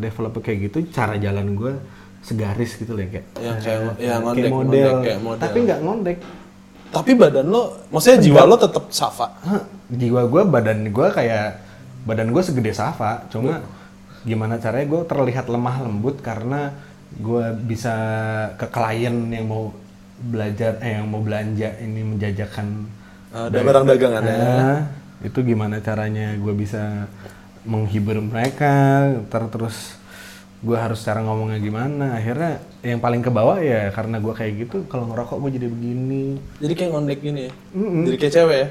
[SPEAKER 2] develop kayak gitu cara jalan gue segaris gitu loh kayak
[SPEAKER 1] Yang kayak ya,
[SPEAKER 2] kayak
[SPEAKER 1] ngondek,
[SPEAKER 2] model
[SPEAKER 1] ngondek, kayak model.
[SPEAKER 2] tapi nggak ngondek
[SPEAKER 1] Tapi badan lo, maksudnya jiwa lo tetap safa.
[SPEAKER 2] Hah, jiwa gue badan gue kayak badan gue segede Safa cuma gimana caranya gue terlihat lemah lembut karena gue bisa ke klien yang mau belajar eh yang mau belanja ini menjajakan
[SPEAKER 1] Ada barang dagangan ya.
[SPEAKER 2] Itu gimana caranya gue bisa menghibur mereka ter terus gue harus cara ngomongnya gimana akhirnya yang paling ke bawah ya karena gue kayak gitu kalau ngerokok gue jadi begini
[SPEAKER 1] Jadi kayak ngondek gini ya. Jadi kayak cewek ya.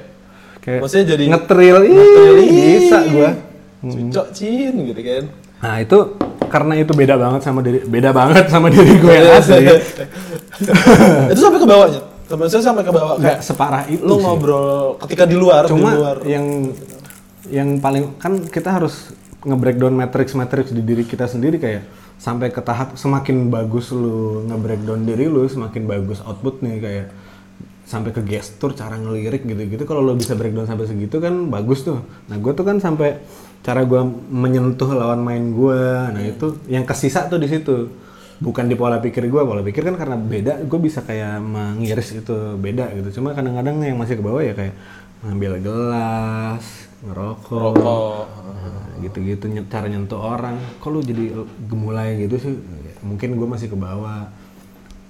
[SPEAKER 2] kayak
[SPEAKER 1] Maksudnya jadi
[SPEAKER 2] ngetril bisa gue
[SPEAKER 1] Cucok cin gitu kan.
[SPEAKER 2] nah itu karena itu beda banget sama diri beda banget sama diri gue yang asli
[SPEAKER 1] itu sampai ke bawahnya. Temen saya sampai ke bawah kayak
[SPEAKER 2] separah itu
[SPEAKER 1] lo
[SPEAKER 2] sih.
[SPEAKER 1] ngobrol ketika di luar,
[SPEAKER 2] cuma
[SPEAKER 1] di luar.
[SPEAKER 2] yang yang paling kan kita harus nge-breakdown matrix-matrix di diri kita sendiri kayak sampai ke tahap semakin bagus lu nge-breakdown diri lu semakin bagus outputnya kayak sampai ke gestur cara ngelirik gitu-gitu kalau lo bisa breakdown sampai segitu kan bagus tuh nah gue tuh kan sampai cara gue menyentuh lawan main gue nah itu yang kesisa tuh di situ bukan di pola pikir gue pola pikir kan karena beda gue bisa kayak mengiris itu beda gitu cuma kadang-kadang yang masih ke bawah ya kayak ngambil gelas ngerokok
[SPEAKER 1] Rokok.
[SPEAKER 2] Nah, gitu-gitu cara nyentuh orang kok lu jadi gemulai gitu sih mungkin gue masih ke bawah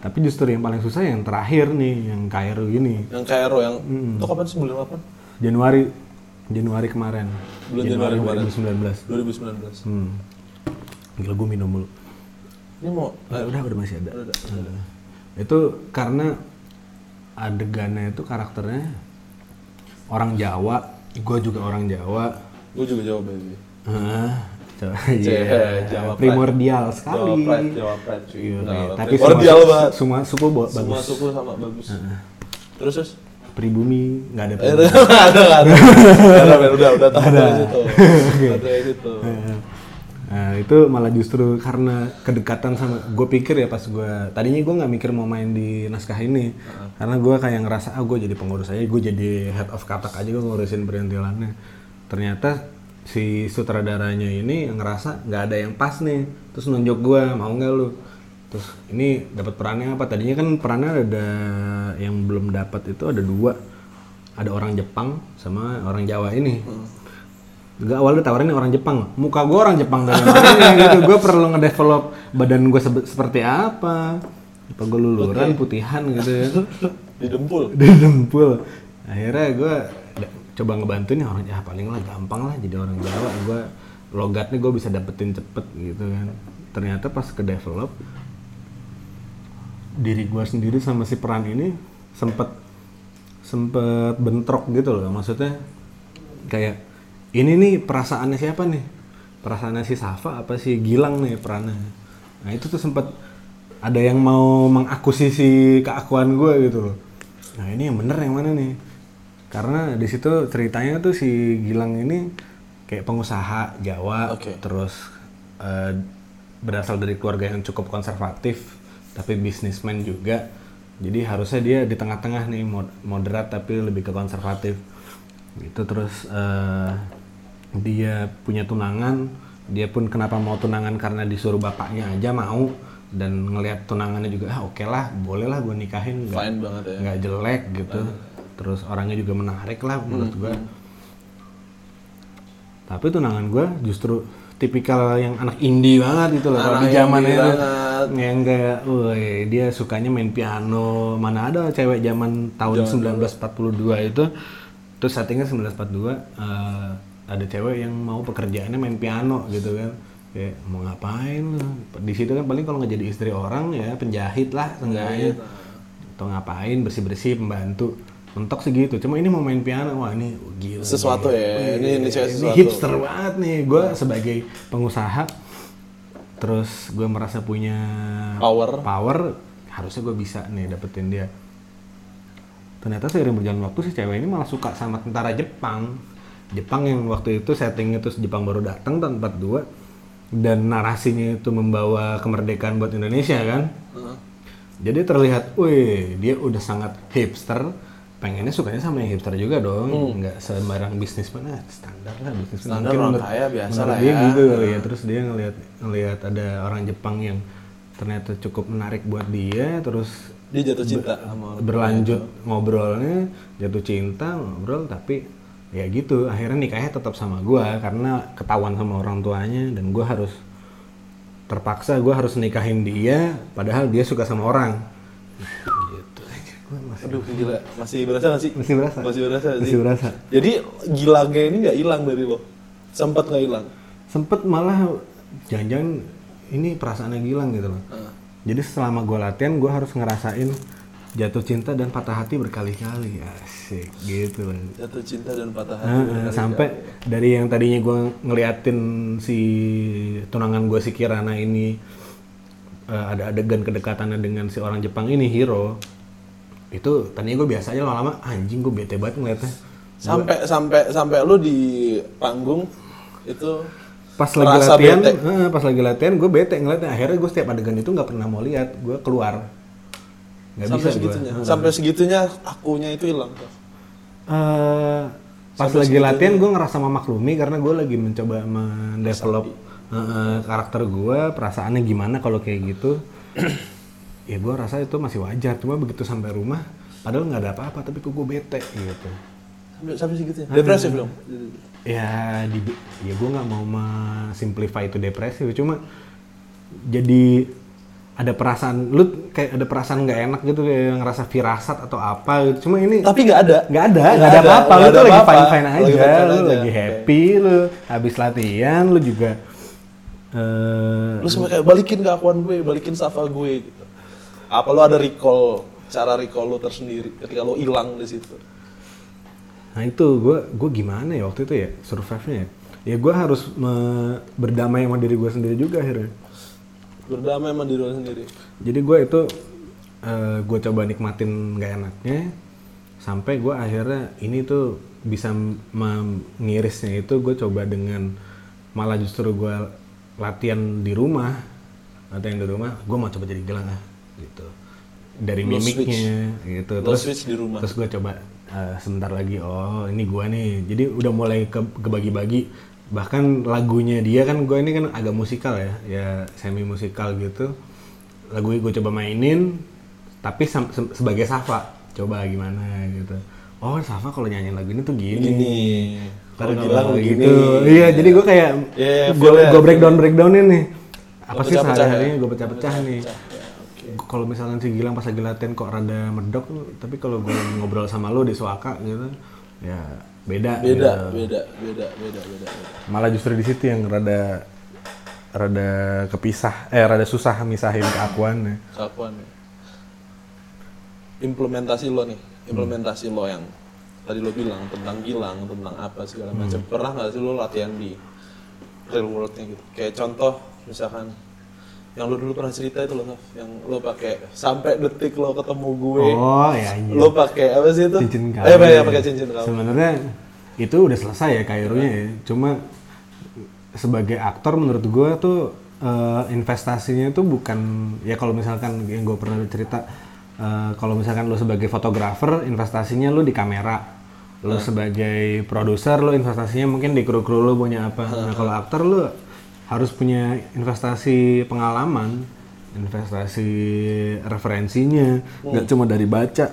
[SPEAKER 2] tapi justru yang paling susah yang terakhir nih yang Kairo ini
[SPEAKER 1] Yang Cairo yang itu kapan sih bulan kapan?
[SPEAKER 2] Januari Januari kemarin
[SPEAKER 1] Bulan Januari kemarin. 2019.
[SPEAKER 2] 2019 hmm. gila gue minum mulu
[SPEAKER 1] Ini mau
[SPEAKER 2] udah udah, udah masih ada
[SPEAKER 1] Udah,
[SPEAKER 2] Udah. itu karena adegannya itu karakternya orang Jawa gue juga orang Jawa
[SPEAKER 1] gue juga jawab baby. Ceh,
[SPEAKER 2] iya.
[SPEAKER 1] Jawa
[SPEAKER 2] primordial
[SPEAKER 1] Jawa
[SPEAKER 2] sekali.
[SPEAKER 1] Pride, Jawa Pride cuy.
[SPEAKER 2] Iya,
[SPEAKER 1] Nah,
[SPEAKER 2] iya. Tapi
[SPEAKER 1] Primordial
[SPEAKER 2] semua,
[SPEAKER 1] banget.
[SPEAKER 2] semua suku bo-
[SPEAKER 1] Semua
[SPEAKER 2] bagus.
[SPEAKER 1] suku sama bagus. Terus terus.
[SPEAKER 2] Pribumi nggak ada.
[SPEAKER 1] Eh,
[SPEAKER 2] pribumi.
[SPEAKER 1] Ada ada. Ada ada udah udah dari situ. Udah dari situ.
[SPEAKER 2] Nah, itu malah justru karena kedekatan sama gue pikir ya pas gue tadinya gue nggak mikir mau main di naskah ini karena gue kayak ngerasa ah gue jadi pengurus aja gue jadi head of katak aja gue ngurusin perintilannya. Ternyata si sutradaranya ini ngerasa nggak ada yang pas nih terus nunjuk gue mau nggak lu? Terus ini dapat perannya apa? Tadinya kan perannya ada yang belum dapat itu ada dua ada orang Jepang sama orang Jawa ini Gak awalnya tawarin orang Jepang, muka gue orang Jepang dari mana gitu. Gue perlu ngedevelop badan gue seperti apa. Apa gue luluran, putihan gitu ya.
[SPEAKER 1] Di dempul.
[SPEAKER 2] Di dempul. Akhirnya gue coba ngebantuin orang ya paling lah gampang lah jadi orang Jawa. Gue logatnya gue bisa dapetin cepet gitu kan. Ternyata pas ke develop diri gue sendiri sama si peran ini sempet sempet bentrok gitu loh maksudnya kayak ini nih perasaannya siapa nih? Perasaannya si Safa apa si Gilang nih perannya? Nah itu tuh sempet ada yang mau mengakusisi keakuan gue gitu loh. Nah ini yang bener yang mana nih? Karena di situ ceritanya tuh si Gilang ini kayak pengusaha Jawa
[SPEAKER 1] Oke.
[SPEAKER 2] terus eh, berasal dari keluarga yang cukup konservatif tapi bisnismen juga. Jadi harusnya dia di tengah-tengah nih mod- moderat tapi lebih ke konservatif. Itu terus eh, dia punya tunangan dia pun kenapa mau tunangan karena disuruh bapaknya aja mau dan ngelihat tunangannya juga ah oke lah boleh lah gue nikahin nggak
[SPEAKER 1] Fine banget ya.
[SPEAKER 2] nggak jelek gitu. Terus orangnya juga menarik lah menurut gue tapi tunangan gue justru tipikal yang anak indie banget gitu loh kalau di zaman itu.
[SPEAKER 1] banget.
[SPEAKER 2] yang kayak woi dia sukanya main piano. Mana ada cewek zaman tahun 1942 itu. Terus settingnya 1942 eh, ada cewek yang mau pekerjaannya main piano gitu kan. Kayak mau ngapain? Di situ kan paling kalau nggak jadi istri orang ya penjahit lah seenggaknya. Atau ngapain bersih bersih pembantu. Mentok segitu cuma ini mau main piano wah ini gila
[SPEAKER 1] Sesuatu ya, ini- ini cewek
[SPEAKER 2] ini
[SPEAKER 1] sesuatu.
[SPEAKER 2] hipster banget nih. Gue sebagai pengusaha terus gue merasa punya
[SPEAKER 1] Power.
[SPEAKER 2] power harusnya gue bisa nih dapetin dia. Ternyata seiring berjalan waktu si cewek ini malah suka sama tentara Jepang Jepang yang waktu itu settingnya terus Jepang baru datang tahun 42 dan narasinya itu membawa kemerdekaan buat Indonesia kan
[SPEAKER 1] Heeh.
[SPEAKER 2] jadi terlihat, wih, dia udah sangat hipster. Pengennya sukanya sama yang hipster juga dong, nggak sembarang bisnismen, ah, standar lah bisnismen.
[SPEAKER 1] Hmm. Standar orang kaya biasa lah
[SPEAKER 2] dia
[SPEAKER 1] ya.
[SPEAKER 2] gitu kali ya. Terus dia ngelihat ngelihat ada orang Jepang yang ternyata cukup menarik buat dia, terus
[SPEAKER 1] Dia jatuh cinta sama
[SPEAKER 2] berlanjut ngobrolnya, jatuh cinta ngobrol, tapi ya gitu. Akhirnya nikahnya tetap sama gua karena ketahuan sama orang tuanya dan gua harus terpaksa gue harus nikahin dia padahal dia suka sama orang gitu gue masih
[SPEAKER 1] Aduh gila, masih berasa gak sih?
[SPEAKER 2] masih berasa
[SPEAKER 1] Masih berasa sih.
[SPEAKER 2] masih berasa
[SPEAKER 1] Jadi gilangnya ini nggak hilang dari lo. Sempat nggak hilang.
[SPEAKER 2] sempet malah jangan-jangan ini perasaannya gilang gitu loh
[SPEAKER 1] Heeh.
[SPEAKER 2] jadi selama gue latihan gue harus ngerasain jatuh cinta dan patah hati berkali-kali asik gitu
[SPEAKER 1] Jatuh cinta dan patah hati. Berkali-kali.
[SPEAKER 2] sampai dari yang tadinya gue ngeliatin si tunangan gue si Kirana ini eh, ada adegan kedekatannya dengan si orang Jepang ini Hiro itu tadinya gue biasa aja lama-lama anjing gue bete banget ngeliatnya
[SPEAKER 1] sampai sampai sampai lu di panggung itu
[SPEAKER 2] pas lagi latihan eh, pas lagi latihan gue bete ngeliatnya akhirnya gue setiap adegan itu nggak pernah mau lihat gue keluar nggak
[SPEAKER 1] sampai
[SPEAKER 2] bisa
[SPEAKER 1] segitunya. Sampai segitunya akunya itu hilang.
[SPEAKER 2] Eh, pas
[SPEAKER 1] Sampai
[SPEAKER 2] lagi latihan gue ngerasa memaklumi karena gue lagi mencoba mendevelop eh, eh, karakter gue perasaannya gimana kalau kayak gitu ya gue rasa itu masih wajar cuma begitu sampai rumah padahal nggak ada apa-apa tapi kok gue bete gitu
[SPEAKER 1] Sampai sampai segitunya. Depresif dong.
[SPEAKER 2] ya di ya gue nggak mau simplify itu depresi cuma jadi ada perasaan lu kayak ada perasaan nggak enak gitu kayak ngerasa firasat atau apa gitu cuma ini
[SPEAKER 1] Tapi nggak ada.
[SPEAKER 2] nggak ada
[SPEAKER 1] Nggak
[SPEAKER 2] ada apa-apa lu tuh lagi
[SPEAKER 1] apa-apa.
[SPEAKER 2] fine fine
[SPEAKER 1] Lagi
[SPEAKER 2] aja
[SPEAKER 1] fine-fine
[SPEAKER 2] lu
[SPEAKER 1] aja.
[SPEAKER 2] lagi happy lu habis latihan lu juga eh
[SPEAKER 1] Lu sampai kayak balikin keakuan gue, balikin Safa gue gitu. Apa lu ada recall cara recall lu tersendiri ketika lu hilang di situ?
[SPEAKER 2] Nah itu gue gue gimana ya waktu itu ya survive-nya ya. Ya gue harus me- berdamai sama diri gue sendiri juga akhirnya.
[SPEAKER 1] Berdamai sama diri lu sendiri.
[SPEAKER 2] Jadi gue itu gue coba nikmatin nggak enaknya sampai gue akhirnya ini tuh bisa mengirisnya itu gue coba dengan malah justru gue latihan di rumah latihan di rumah gue mau coba jadi gelang ah gitu dari mimiknya gitu
[SPEAKER 1] switch di rumah.
[SPEAKER 2] terus gue coba eh, sebentar lagi oh ini gua nih jadi udah mulai ke kebagi-bagi bahkan lagunya dia kan gue ini kan agak musikal ya ya semi musikal gitu. Lagu gue coba mainin tapi se- sebagai Safa coba gimana gitu. Oh Safa kalau nyanyiin lagu ini tuh gini,
[SPEAKER 1] Gini.
[SPEAKER 2] kalau Gilang gitu
[SPEAKER 1] gini.
[SPEAKER 2] iya jadi gue kayak
[SPEAKER 1] iya,
[SPEAKER 2] gue
[SPEAKER 1] ya,
[SPEAKER 2] gue breakdown breakdownin nih apa sih sehari-harinya
[SPEAKER 1] ya?
[SPEAKER 2] gue pecah-pecah nih.
[SPEAKER 1] Ya,
[SPEAKER 2] kalau misalnya si Gilang pas lagi latihan kok rada medok tapi kalau gue ngobrol sama lo di Suaka gitu ya beda
[SPEAKER 1] Beda,
[SPEAKER 2] gitu.
[SPEAKER 1] beda, beda, beda, beda, beda.
[SPEAKER 2] malah justru di situ yang rada rada kepisah eh rada susah misahin keakuannya
[SPEAKER 1] Keakuan. Implementasi lo nih, implementasi lo yang tadi lo bilang tentang Gilang, tentang apa segala macam. Pernah nggak sih lo latihan di real world-nya gitu? Kayak contoh, misalkan yang lo dulu pernah cerita itu loh Saf. yang lo pakai sampai detik lo ketemu gue
[SPEAKER 2] Oh ya iya.
[SPEAKER 1] lo pakai apa sih itu
[SPEAKER 2] cincin kawin.
[SPEAKER 1] eh pakai pakai cincin kawin
[SPEAKER 2] Sebenarnya itu udah selesai ya Kairunya ya. Cuma sebagai aktor menurut gue tuh eh, investasinya itu bukan ya kalau misalkan yang gue pernah cerita eh, kalau misalkan lo sebagai fotografer investasinya lo di kamera. Lo sebagai produser lo investasinya mungkin di kru-kru lo punya apa. Nah kalau aktor lo harus punya investasi pengalaman, investasi referensinya, nggak cuma dari baca.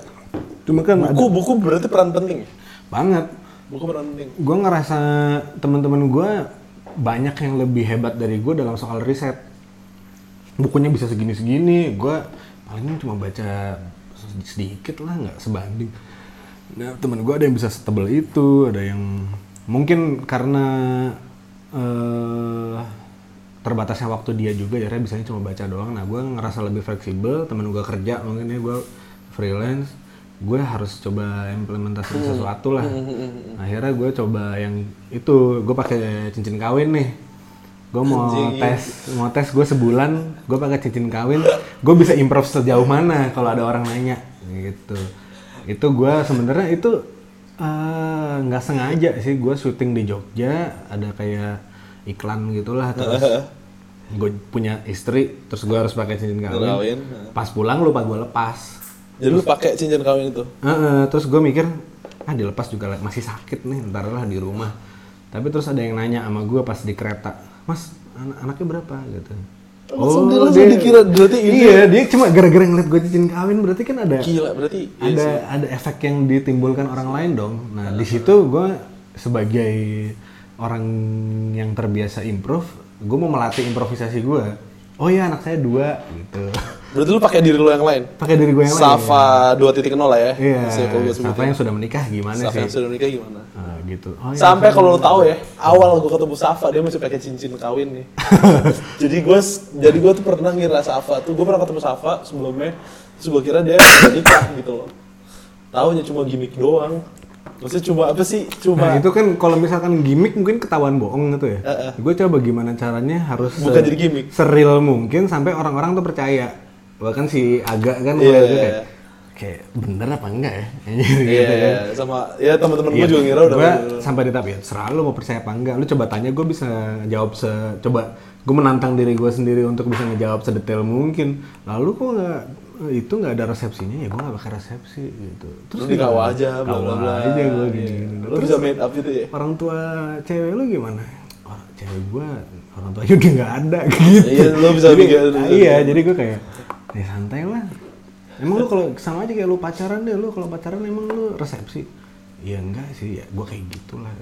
[SPEAKER 2] Cuma kan ada
[SPEAKER 1] buku buku berarti peran penting ya?
[SPEAKER 2] banget.
[SPEAKER 1] Buku peran penting.
[SPEAKER 2] Gue ngerasa teman-teman gue banyak yang lebih hebat dari gue dalam soal riset. Bukunya bisa segini-segini gue paling cuma baca sedikit lah nggak sebanding. Nah teman gue ada yang bisa setebal itu ada yang mungkin karena eh, terbatasnya waktu dia juga ya bisanya cuma baca doang. Nah gue ngerasa lebih fleksibel temen gue kerja mungkin ya gue freelance gue harus coba implementasi sesuatu lah. Akhirnya gue coba yang itu gue pakai cincin kawin nih. Gue mau
[SPEAKER 1] Anjing.
[SPEAKER 2] tes mau tes gue sebulan gue pakai cincin kawin gue bisa improv sejauh mana kalau ada orang nanya gitu. Itu gue sebenarnya itu eh, nggak sengaja sih gue syuting di Jogja ada kayak iklan gitulah terus gue punya istri terus gue harus pakai cincin kawin.
[SPEAKER 1] Kawin.
[SPEAKER 2] pas pulang lupa gue lepas.
[SPEAKER 1] Jadi lu pakai cincin kawin itu?
[SPEAKER 2] Heeh, terus gue mikir ah dilepas juga lah, masih sakit nih ntar lah di rumah. Tapi terus ada yang nanya sama gue pas di kereta mas an- anaknya berapa? Gitu.
[SPEAKER 1] Langsung dia- langsung dikira, berarti ini-
[SPEAKER 2] iya dia cuma gara-gara ngeliat gue cincin kawin berarti kan ada
[SPEAKER 1] gila berarti iya
[SPEAKER 2] ada
[SPEAKER 1] sih.
[SPEAKER 2] ada efek yang ditimbulkan orang lain dong. Nah di situ gue sebagai orang yang terbiasa improv gue mau melatih improvisasi gue oh ya anak saya dua gitu
[SPEAKER 1] berarti lu pakai diri lu yang lain
[SPEAKER 2] pakai diri gue yang lain
[SPEAKER 1] Safa 2.0 lah ya
[SPEAKER 2] Iya,
[SPEAKER 1] gue
[SPEAKER 2] Safa yang sudah menikah gimana
[SPEAKER 1] Safa
[SPEAKER 2] sih?
[SPEAKER 1] yang sudah menikah gimana
[SPEAKER 2] Ah, gitu. Oh, iya.
[SPEAKER 1] Sampai kalau lo tahu ya, awal gue ketemu Safa dia masih pakai cincin kawin nih. jadi gue jadi gue tuh pernah ngira Safa tuh gue pernah ketemu Safa sebelumnya, terus gue kira dia udah nikah gitu loh. Taunya cuma gimmick doang. Maksudnya cuma apa sih? Cuma
[SPEAKER 2] Nah, itu kan kalau misalkan gimmick mungkin ketahuan bohong gitu ya.
[SPEAKER 1] Heeh.
[SPEAKER 2] Gue coba gimana caranya harus
[SPEAKER 1] Bukan jadi gimmick.
[SPEAKER 2] seril mungkin sampai orang-orang tuh percaya. Bahkan si Aga kan
[SPEAKER 1] Iya,
[SPEAKER 2] mulai
[SPEAKER 1] iya,
[SPEAKER 2] itu kayak
[SPEAKER 1] iya.
[SPEAKER 2] kayak bener apa enggak ya?
[SPEAKER 1] Iya,
[SPEAKER 2] gitu kan.
[SPEAKER 1] sama ya teman-teman gue
[SPEAKER 2] Iya,
[SPEAKER 1] juga ngira udah
[SPEAKER 2] Gue sampai di tahap ya, serah lu mau percaya apa enggak. Lu coba tanya, gue bisa jawab se... Coba gue menantang diri gue sendiri untuk bisa ngejawab sedetail mungkin. Lalu kok nggak itu nggak ada resepsinya ya gue nggak pakai resepsi gitu.
[SPEAKER 1] Terus dikawal aja, bla bla bla.
[SPEAKER 2] aja gue
[SPEAKER 1] Iya.
[SPEAKER 2] gini.
[SPEAKER 1] Lu bisa made up gitu ya?
[SPEAKER 2] Orang tua cewek lu gimana? Orang cewek gue orang tuanya udah nggak ada gitu.
[SPEAKER 1] Iya, lu bisa
[SPEAKER 2] Jadi,
[SPEAKER 1] bikin-
[SPEAKER 2] ah, Iya, jadi gue kayak ya santai lah. Emang lu kalau sama aja kayak lu pacaran deh, lu kalau pacaran emang lu resepsi? Iya enggak sih, ya gue kayak gitulah.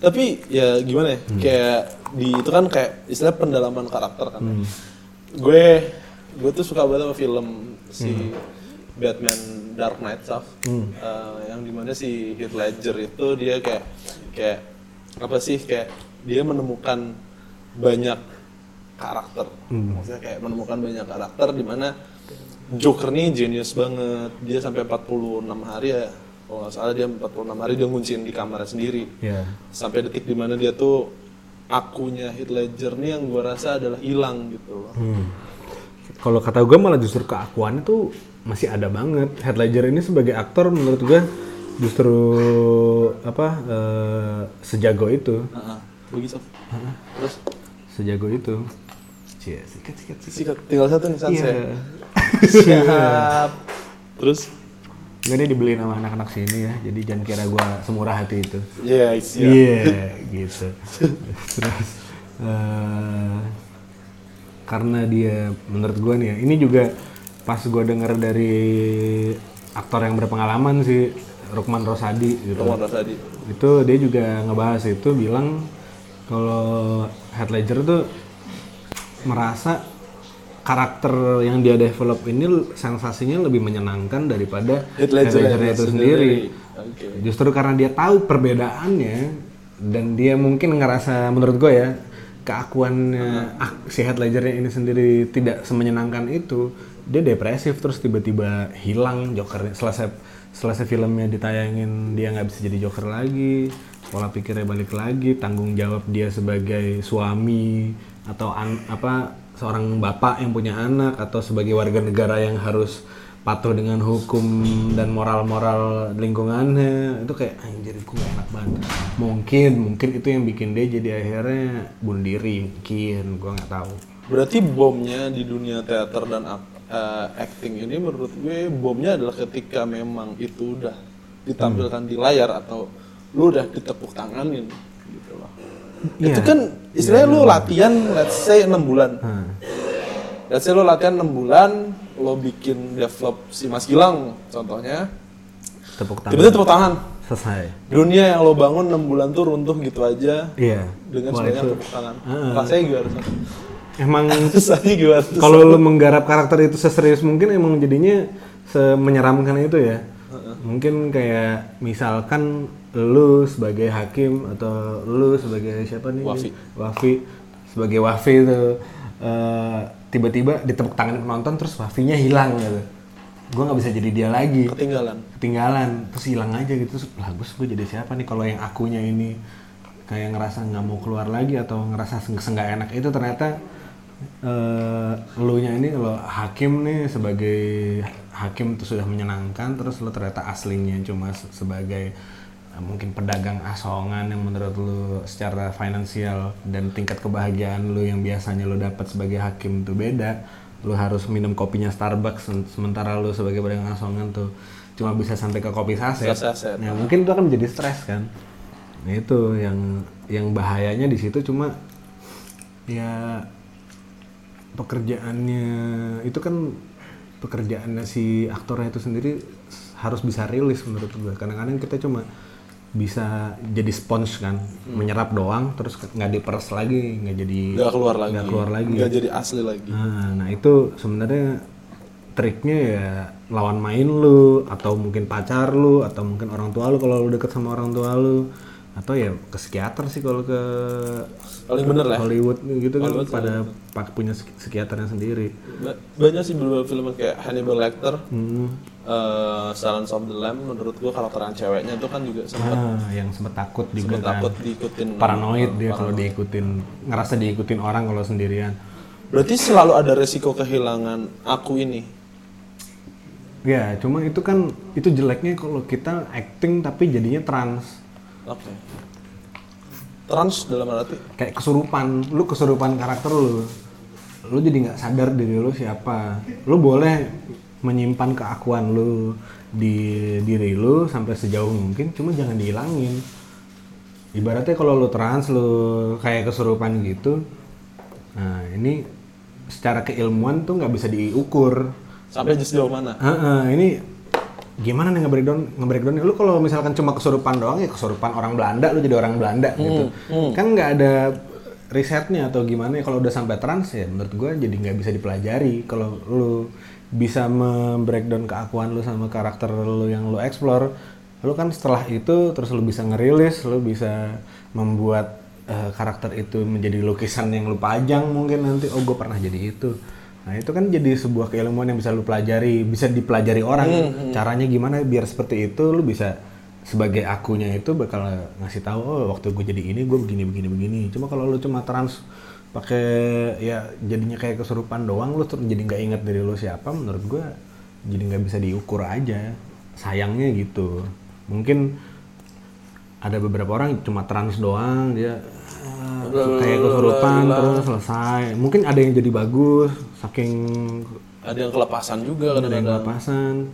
[SPEAKER 1] Tapi ya gimana ya?
[SPEAKER 2] Hmm.
[SPEAKER 1] Kayak di itu kan kayak istilah pendalaman karakter kan.
[SPEAKER 2] Hmm.
[SPEAKER 1] Gue gue tuh suka banget sama film si
[SPEAKER 2] Hmm.
[SPEAKER 1] Batman Dark Knight Saf. Eh, yang di mana si Heath Ledger itu dia kayak kayak apa sih kayak dia menemukan banyak karakter.
[SPEAKER 2] Hmm.
[SPEAKER 1] Maksudnya kayak menemukan banyak karakter di mana Joker nih genius banget. Dia sampai 46 hari ya. Kalau nggak salah dia 46 hari dia ngunciin di kamarnya sendiri
[SPEAKER 2] Iya.
[SPEAKER 1] sampai detik di mana dia tuh akunya Heath Ledger nih yang gua rasa adalah hilang gitu loh.
[SPEAKER 2] Hmm. Kalau kata gue malah justru keakuannya tuh masih ada banget. Heath Ledger ini sebagai aktor menurut gue justru apa eh, sejago itu,
[SPEAKER 1] Heeh. Begitu. Terus
[SPEAKER 2] sejago itu. Cie, sikat sikat sikat.
[SPEAKER 1] sikat tinggal satu nih sunset.
[SPEAKER 2] Iya.
[SPEAKER 1] Siap. Terus
[SPEAKER 2] Nggak dia dibeliin sama anak-anak sini ya, jadi jangan kira gue semurah hati itu.
[SPEAKER 1] ya siap.
[SPEAKER 2] Iya, gitu. Terus eh, karena dia menurut gue nih ya, ini juga pas gue denger dari aktor yang berpengalaman sih, Rukman Rosadi gitu.
[SPEAKER 1] Roman Rasadi.
[SPEAKER 2] Itu dia juga ngebahas itu bilang kalau Heath Ledger tuh merasa karakter yang dia develop ini sensasinya lebih menyenangkan daripada
[SPEAKER 1] Heath Ledger
[SPEAKER 2] Ledger
[SPEAKER 1] itu
[SPEAKER 2] sendiri.
[SPEAKER 1] Oke.
[SPEAKER 2] Justru karena dia tahu perbedaannya dan dia mungkin ngerasa menurut gue ya keakuannya ak- si Heath Ledger ini sendiri tidak semenyenangkan itu, dia depresif terus tiba-tiba hilang Jokernya. Selesai selesai filmnya ditayangin dia nggak bisa jadi Joker lagi, pola pikirnya balik lagi, tanggung jawab dia sebagai suami atau an, apa seorang bapak yang punya anak atau sebagai warga negara yang harus patuh dengan hukum dan moral-moral lingkungannya itu kayak anjir gue gak enak banget mungkin mungkin itu yang bikin dia jadi akhirnya bunuh diri mungkin gue nggak tahu
[SPEAKER 1] Berarti bomnya di dunia teater dan eh, acting ini menurut gue bomnya adalah ketika memang itu udah ditampilkan di layar atau lu udah ditepuk tanganin gitu loh.
[SPEAKER 2] Iya.
[SPEAKER 1] Itu kan istilahnya lu latihan let's say 6 bulan.
[SPEAKER 2] Hmm.
[SPEAKER 1] Let's say lu latihan 6 bulan, lo bikin develop si Mas Gilang contohnya.
[SPEAKER 2] tepuk tangan
[SPEAKER 1] Tiba-tiba tepuk tangan.
[SPEAKER 2] selesai
[SPEAKER 1] Dunia yang lo bangun 6 bulan tuh runtuh gitu aja
[SPEAKER 2] iya
[SPEAKER 1] dengan sebanyak tepuk tangan.
[SPEAKER 2] Heeh.
[SPEAKER 1] Rasanya gimana?
[SPEAKER 2] emang
[SPEAKER 1] Rasanya gimana?
[SPEAKER 2] kalau lu menggarap karakter itu seserius mungkin emang jadinya semenyeramkan itu ya mungkin kayak misalkan lu sebagai hakim atau lu sebagai siapa nih
[SPEAKER 1] Wafi.
[SPEAKER 2] Wafi sebagai Wafi itu eh, tiba-tiba ditepuk tangan penonton terus Wafinya hilang gitu. Gue nggak bisa jadi dia lagi.
[SPEAKER 1] Ketinggalan.
[SPEAKER 2] ketinggalan. Terus hilang aja gitu. Terus lah gue gue jadi siapa nih kalau yang akunya ini kayak ngerasa nggak mau keluar lagi atau ngerasa nggak enak? Itu ternyata eh lu nya ini kalau hakim nih sebagai hakim itu sudah menyenangkan terus lu ternyata aslinya cuma se- sebagai mungkin pedagang asongan yang menurut lu secara finansial dan tingkat kebahagiaan lu yang biasanya lu dapat sebagai hakim tuh beda lu harus minum kopinya Starbucks se- sementara lu sebagai pedagang asongan tuh cuma bisa sampai ke kopi saset.
[SPEAKER 1] Saset.
[SPEAKER 2] Nah, mungkin itu akan menjadi stres kan. Nah, itu yang yang bahayanya di situ cuma ya pekerjaannya itu kan pekerjaannya si aktornya itu sendiri harus bisa rilis menurut gue. Kadang-kadang kita cuma bisa jadi sponge kan, menyerap doang terus nggak diperes lagi, nggak jadi
[SPEAKER 1] nggak keluar lagi
[SPEAKER 2] nggak keluar lagi.
[SPEAKER 1] nggak jadi asli lagi
[SPEAKER 2] Nah, nah itu sebenarnya triknya ya lawan main lu atau mungkin pacar lu atau mungkin orang tua lu kalau lu deket sama orang tua lu atau ya ke psikiater sih kalau ke
[SPEAKER 1] paling bener lah
[SPEAKER 2] Hollywood gitu kan
[SPEAKER 1] Hollywood
[SPEAKER 2] pada pak punya psik- psikiaternya sendiri.
[SPEAKER 1] Ba- banyak sih beberapa film kayak Hannibal Lecter
[SPEAKER 2] Hmm.
[SPEAKER 1] Eh, Silence of the Lamb menurut gua kalau peran ceweknya itu kan juga sempat
[SPEAKER 2] Ah, yang sempet takut juga
[SPEAKER 1] sempat
[SPEAKER 2] kan.
[SPEAKER 1] takut diikutin
[SPEAKER 2] Paranoid dia kalau diikutin ngerasa diikutin orang kalau sendirian.
[SPEAKER 1] berarti selalu ada resiko kehilangan aku ini
[SPEAKER 2] Ya, cuma itu kan itu jeleknya kalau kita acting tapi jadinya trans.
[SPEAKER 1] oke trans dalam arti
[SPEAKER 2] kayak kesurupan lu kesurupan karakter lu lu jadi nggak sadar diri lu siapa lu boleh menyimpan keakuan lu di diri lu sampai sejauh mungkin cuma jangan dihilangin. Ibaratnya kalau lu trans lu kayak kesurupan gitu nah ini secara keilmuan tuh nggak bisa diukur.
[SPEAKER 1] Sampai sejauh mana?
[SPEAKER 2] Heeh, ini gimana nih nge-breakdown nge-breakdown lu kalau misalkan cuma kesurupan doang ya kesurupan orang Belanda lu jadi orang Belanda gitu. kan nggak ada risetnya atau gimana ya? Kalau udah sampai trans ya menurut gua jadi nggak bisa dipelajari. Kalau lu bisa membreakdown keakuan lu sama karakter lu yang lu explore lu kan setelah itu terus lu bisa ngerilis lu bisa membuat eh, karakter itu menjadi lukisan yang lu pajang mungkin nanti oh gue pernah jadi itu Nah itu kan jadi sebuah keilmuan yang bisa lu pelajari, bisa dipelajari orang. Caranya gimana biar seperti itu lu bisa sebagai akunya itu bakal ngasih tahu oh waktu gue jadi ini gue begini begini begini. Cuma kalau lu cuma trans pakai ya jadinya kayak kesurupan doang lu terus jadi nggak inget diri lu siapa menurut gue jadi nggak bisa diukur aja. Sayangnya gitu. Mungkin ada beberapa orang cuma trans doang dia ah, kayak kesurupan terus selesai. Mungkin ada yang jadi bagus saking
[SPEAKER 1] ada yang kelepasan juga
[SPEAKER 2] ada yang kelepasan.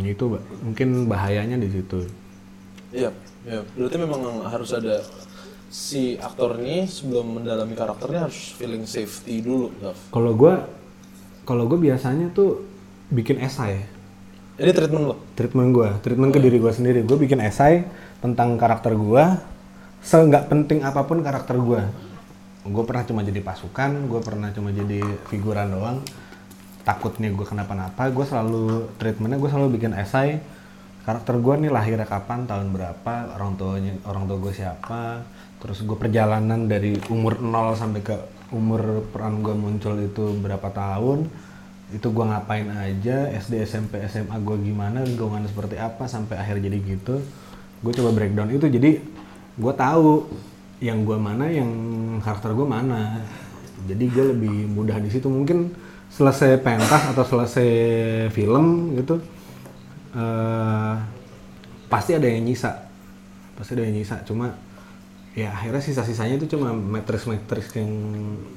[SPEAKER 2] Itu mungkin bahayanya di situ.
[SPEAKER 1] Iya, iya. Berarti memang harus ada si aktor ini sebelum mendalami karakternya harus feeling safety dulu,
[SPEAKER 2] kalau gue kalau gue biasanya tuh bikin esai
[SPEAKER 1] Ini treatment lo.
[SPEAKER 2] treatment gue treatment ke diri gue sendiri. Gue bikin esai tentang karakter gue seenggak penting apa pun karakter gue gue pernah cuma jadi pasukan gue pernah cuma jadi figuran doang. Takutnya gue kenapa-napa gue selalu treatmentnya gue selalu bikin esai karakter gue nih lahirnya kapan tahun berapa orang tuanya orang tua gue siapa terus gue perjalanan dari umur 0 sampai ke umur peran gue muncul itu berapa tahun itu gue ngapain aja SD SMP SMA gue gimana lingkungan seperti apa sampai akhir jadi gitu gue coba breakdown itu. Jadi gue tahu yang gue mana yang karakter gue mana. Jadi gue lebih mudah di situ. Mungkin selesai pentas atau selesai film gitu eh pasti ada yang nyisa. Pasti ada yang nyisa. Cuma ya akhirnya sisa-sisanya itu cuma matriks-matriks yang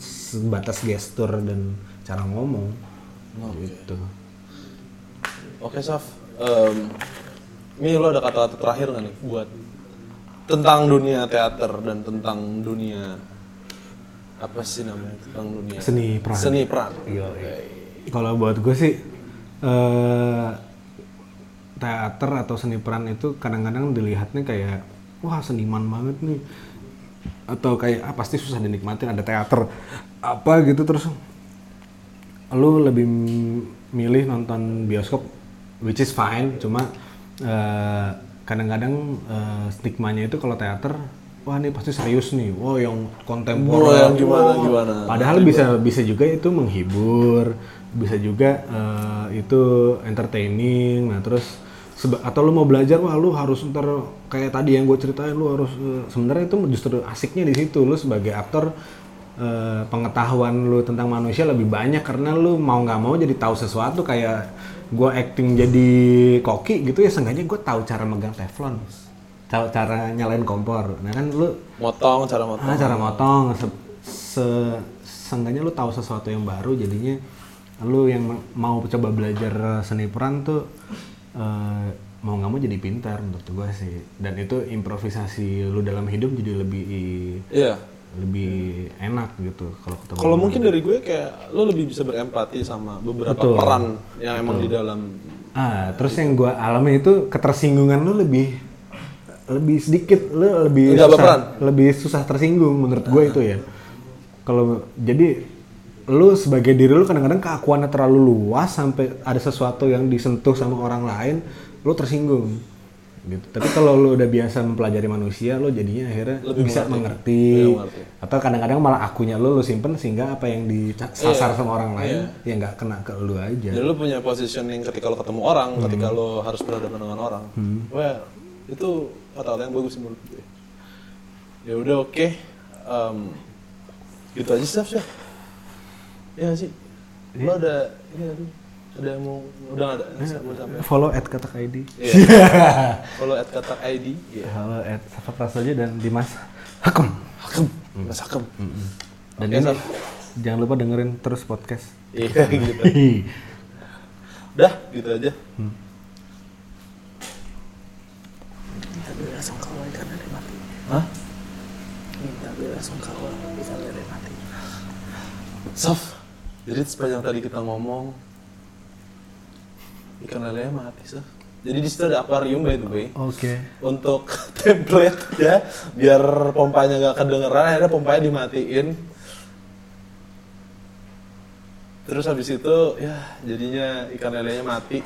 [SPEAKER 2] sebatas gestur dan cara ngomong gitu
[SPEAKER 1] Oke, Saf. Em, ini lo ada kata-kata terakhir nggak nih buat tentang dunia teater dan tentang dunia apa sih namanya tentang dunia
[SPEAKER 2] Seni peran.
[SPEAKER 1] Seni peran.
[SPEAKER 2] Iya, Kalau buat gue sih eh teater atau seni peran itu kadang-kadang dilihatnya kayak wah seniman banget nih. Atau kayak ah pasti susah dinikmatin ada teater apa gitu terus lu lebih milih nonton bioskop which is fine cuma eh, kadang-kadang eh, stigmanya itu kalau teater wah ini pasti serius nih. Wow yang kontemporer.
[SPEAKER 1] Wah, yang gimana, gimana.
[SPEAKER 2] Padahal bisa bisa juga itu menghibur, bisa juga eh, itu entertaining. Nah terus seba- atau lu mau belajar wah lu harus ntar kayak tadi yang gue ceritain lu harus eh, sebenarnya itu justru asiknya di situ lu sebagai aktor eh, pengetahuan lu tentang manusia lebih banyak karena lu mau nggak mau jadi tahu sesuatu kayak gue acting jadi koki gitu ya seenggaknya gue tahu cara megang teflon tahu cara nyalain kompor nah kan lu
[SPEAKER 1] Motong, cara motong.
[SPEAKER 2] Ah, cara motong. Se, se- seenggaknya lu tahu sesuatu yang baru, jadinya lu yang mau coba belajar seni peran tuh eh, mau nggak mau jadi pintar menurut gua sih. Dan itu improvisasi lu dalam hidup jadi lebih
[SPEAKER 1] Iya.
[SPEAKER 2] lebih enak gitu kalau ketemu.
[SPEAKER 1] Kalau mungkin dari gue kayak lo lebih bisa berempati sama beberapa
[SPEAKER 2] Betul.
[SPEAKER 1] peran yang emang di dalam
[SPEAKER 2] Ah, terus yang gua alami itu ketersinggungan lu lebih lebih sedikit, lu lebih susah, lebih susah tersinggung menurut gue itu ya. Kalau jadi lu sebagai diri lu kadang-kadang keakuannya terlalu luas sampai ada sesuatu yang disentuh sama orang lain, lu tersinggung. Gitu. Tapi kalau lu udah biasa mempelajari manusia, lu jadinya akhirnya
[SPEAKER 1] Lebih
[SPEAKER 2] bisa
[SPEAKER 1] mengerti.
[SPEAKER 2] mengerti. Atau kadang-kadang malah akunya lu lu simpen sehingga apa yang disasar sama orang lain ya nggak kena ke lu aja.
[SPEAKER 1] Jadi lu punya positioning ketika lo ketemu orang, ketika lo harus berhadapan dengan orang. Well, itu kata-kata yang bagus menurut gue. Ya udah oke. Em, gitu aja sih, ya. Sih. Lo ada ini sih? Ada yang mau udah nggak ada sampai.
[SPEAKER 2] Follow at kata ID.
[SPEAKER 1] Iya. Follow at katak ID. Iya.
[SPEAKER 2] Halo at Safa Prasojo dan Dimas Hakem.
[SPEAKER 1] Hakem. Mas Hakem.
[SPEAKER 2] Dan ini
[SPEAKER 1] Saf.
[SPEAKER 2] jangan lupa dengerin terus podcast.
[SPEAKER 1] Iya gitu. Udah, gitu aja.
[SPEAKER 3] Minta bela sungkawa ikan lele mati.
[SPEAKER 1] Hah?
[SPEAKER 3] Minta bela sungkawa ikan lele mati.
[SPEAKER 1] Sof, jadi sepanjang tadi kita ngomong ikan lele mati, Sof. Jadi di situ ada akuarium by the way.
[SPEAKER 2] Oke.
[SPEAKER 1] Untuk template ya, biar pompanya nggak kedengeran, akhirnya pompanya dimatiin. Terus habis itu ya jadinya ikan lelenya mati.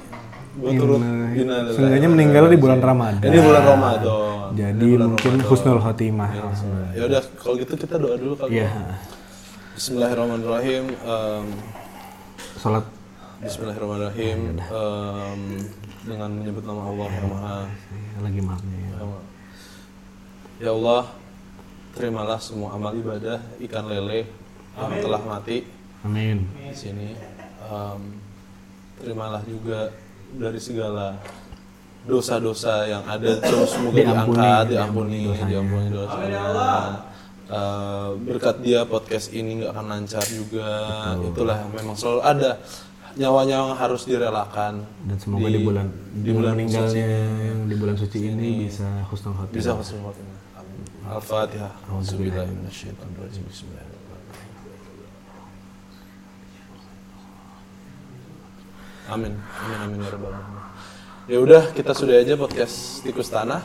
[SPEAKER 1] Gue turut
[SPEAKER 2] innalillahi Seenggaknya meninggal di bulan Ramadan.
[SPEAKER 1] Ini bulan Ramadan.
[SPEAKER 2] Jadi
[SPEAKER 1] bulan
[SPEAKER 2] mungkin
[SPEAKER 1] Ramadan.
[SPEAKER 2] husnul khotimah.
[SPEAKER 1] Ya udah, kalau gitu kita doa dulu kali.
[SPEAKER 2] Iya.
[SPEAKER 1] ya. Bismillahirrahmanirrahim. Em,
[SPEAKER 2] Salat
[SPEAKER 1] Bismillahirrahmanirrahim. Em, dengan menyebut nama Allah yang Maha.
[SPEAKER 2] lagi maafnya ya.
[SPEAKER 1] Ya Allah, terimalah semua amal ibadah ikan lele yang telah mati
[SPEAKER 2] Amin.
[SPEAKER 1] di sini. Em, terimalah juga dari segala dosa-dosa yang ada terus semoga
[SPEAKER 2] Diampuni,
[SPEAKER 1] diangkat,
[SPEAKER 2] diampuni
[SPEAKER 1] diampuni,
[SPEAKER 2] dosanya.
[SPEAKER 1] diampuni dosanya. Eh, berkat dia podcast ini nggak akan lancar juga. Itulah memang selalu ada nyawa-nyawa yang harus direlakan.
[SPEAKER 2] Dan semoga di, bulan
[SPEAKER 1] di bulan
[SPEAKER 2] meninggalnya yang di bulan suci ini bisa husnul khotimah.
[SPEAKER 1] bisa husnul khotimah. Al-Fatihah. Auzubillahi minasyaitonirrajim. Bismillahirrahmanirrahim. Amin. Amin amin ya rabbal alamin. Ya udah, kita sudah aja podcast Tikus Tanah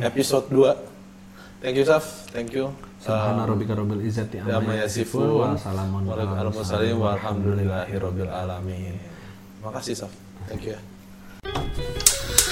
[SPEAKER 1] episode 2. Thank you Saf, thank you.
[SPEAKER 2] Subhana rabbika rabbil izzati
[SPEAKER 1] Thank you.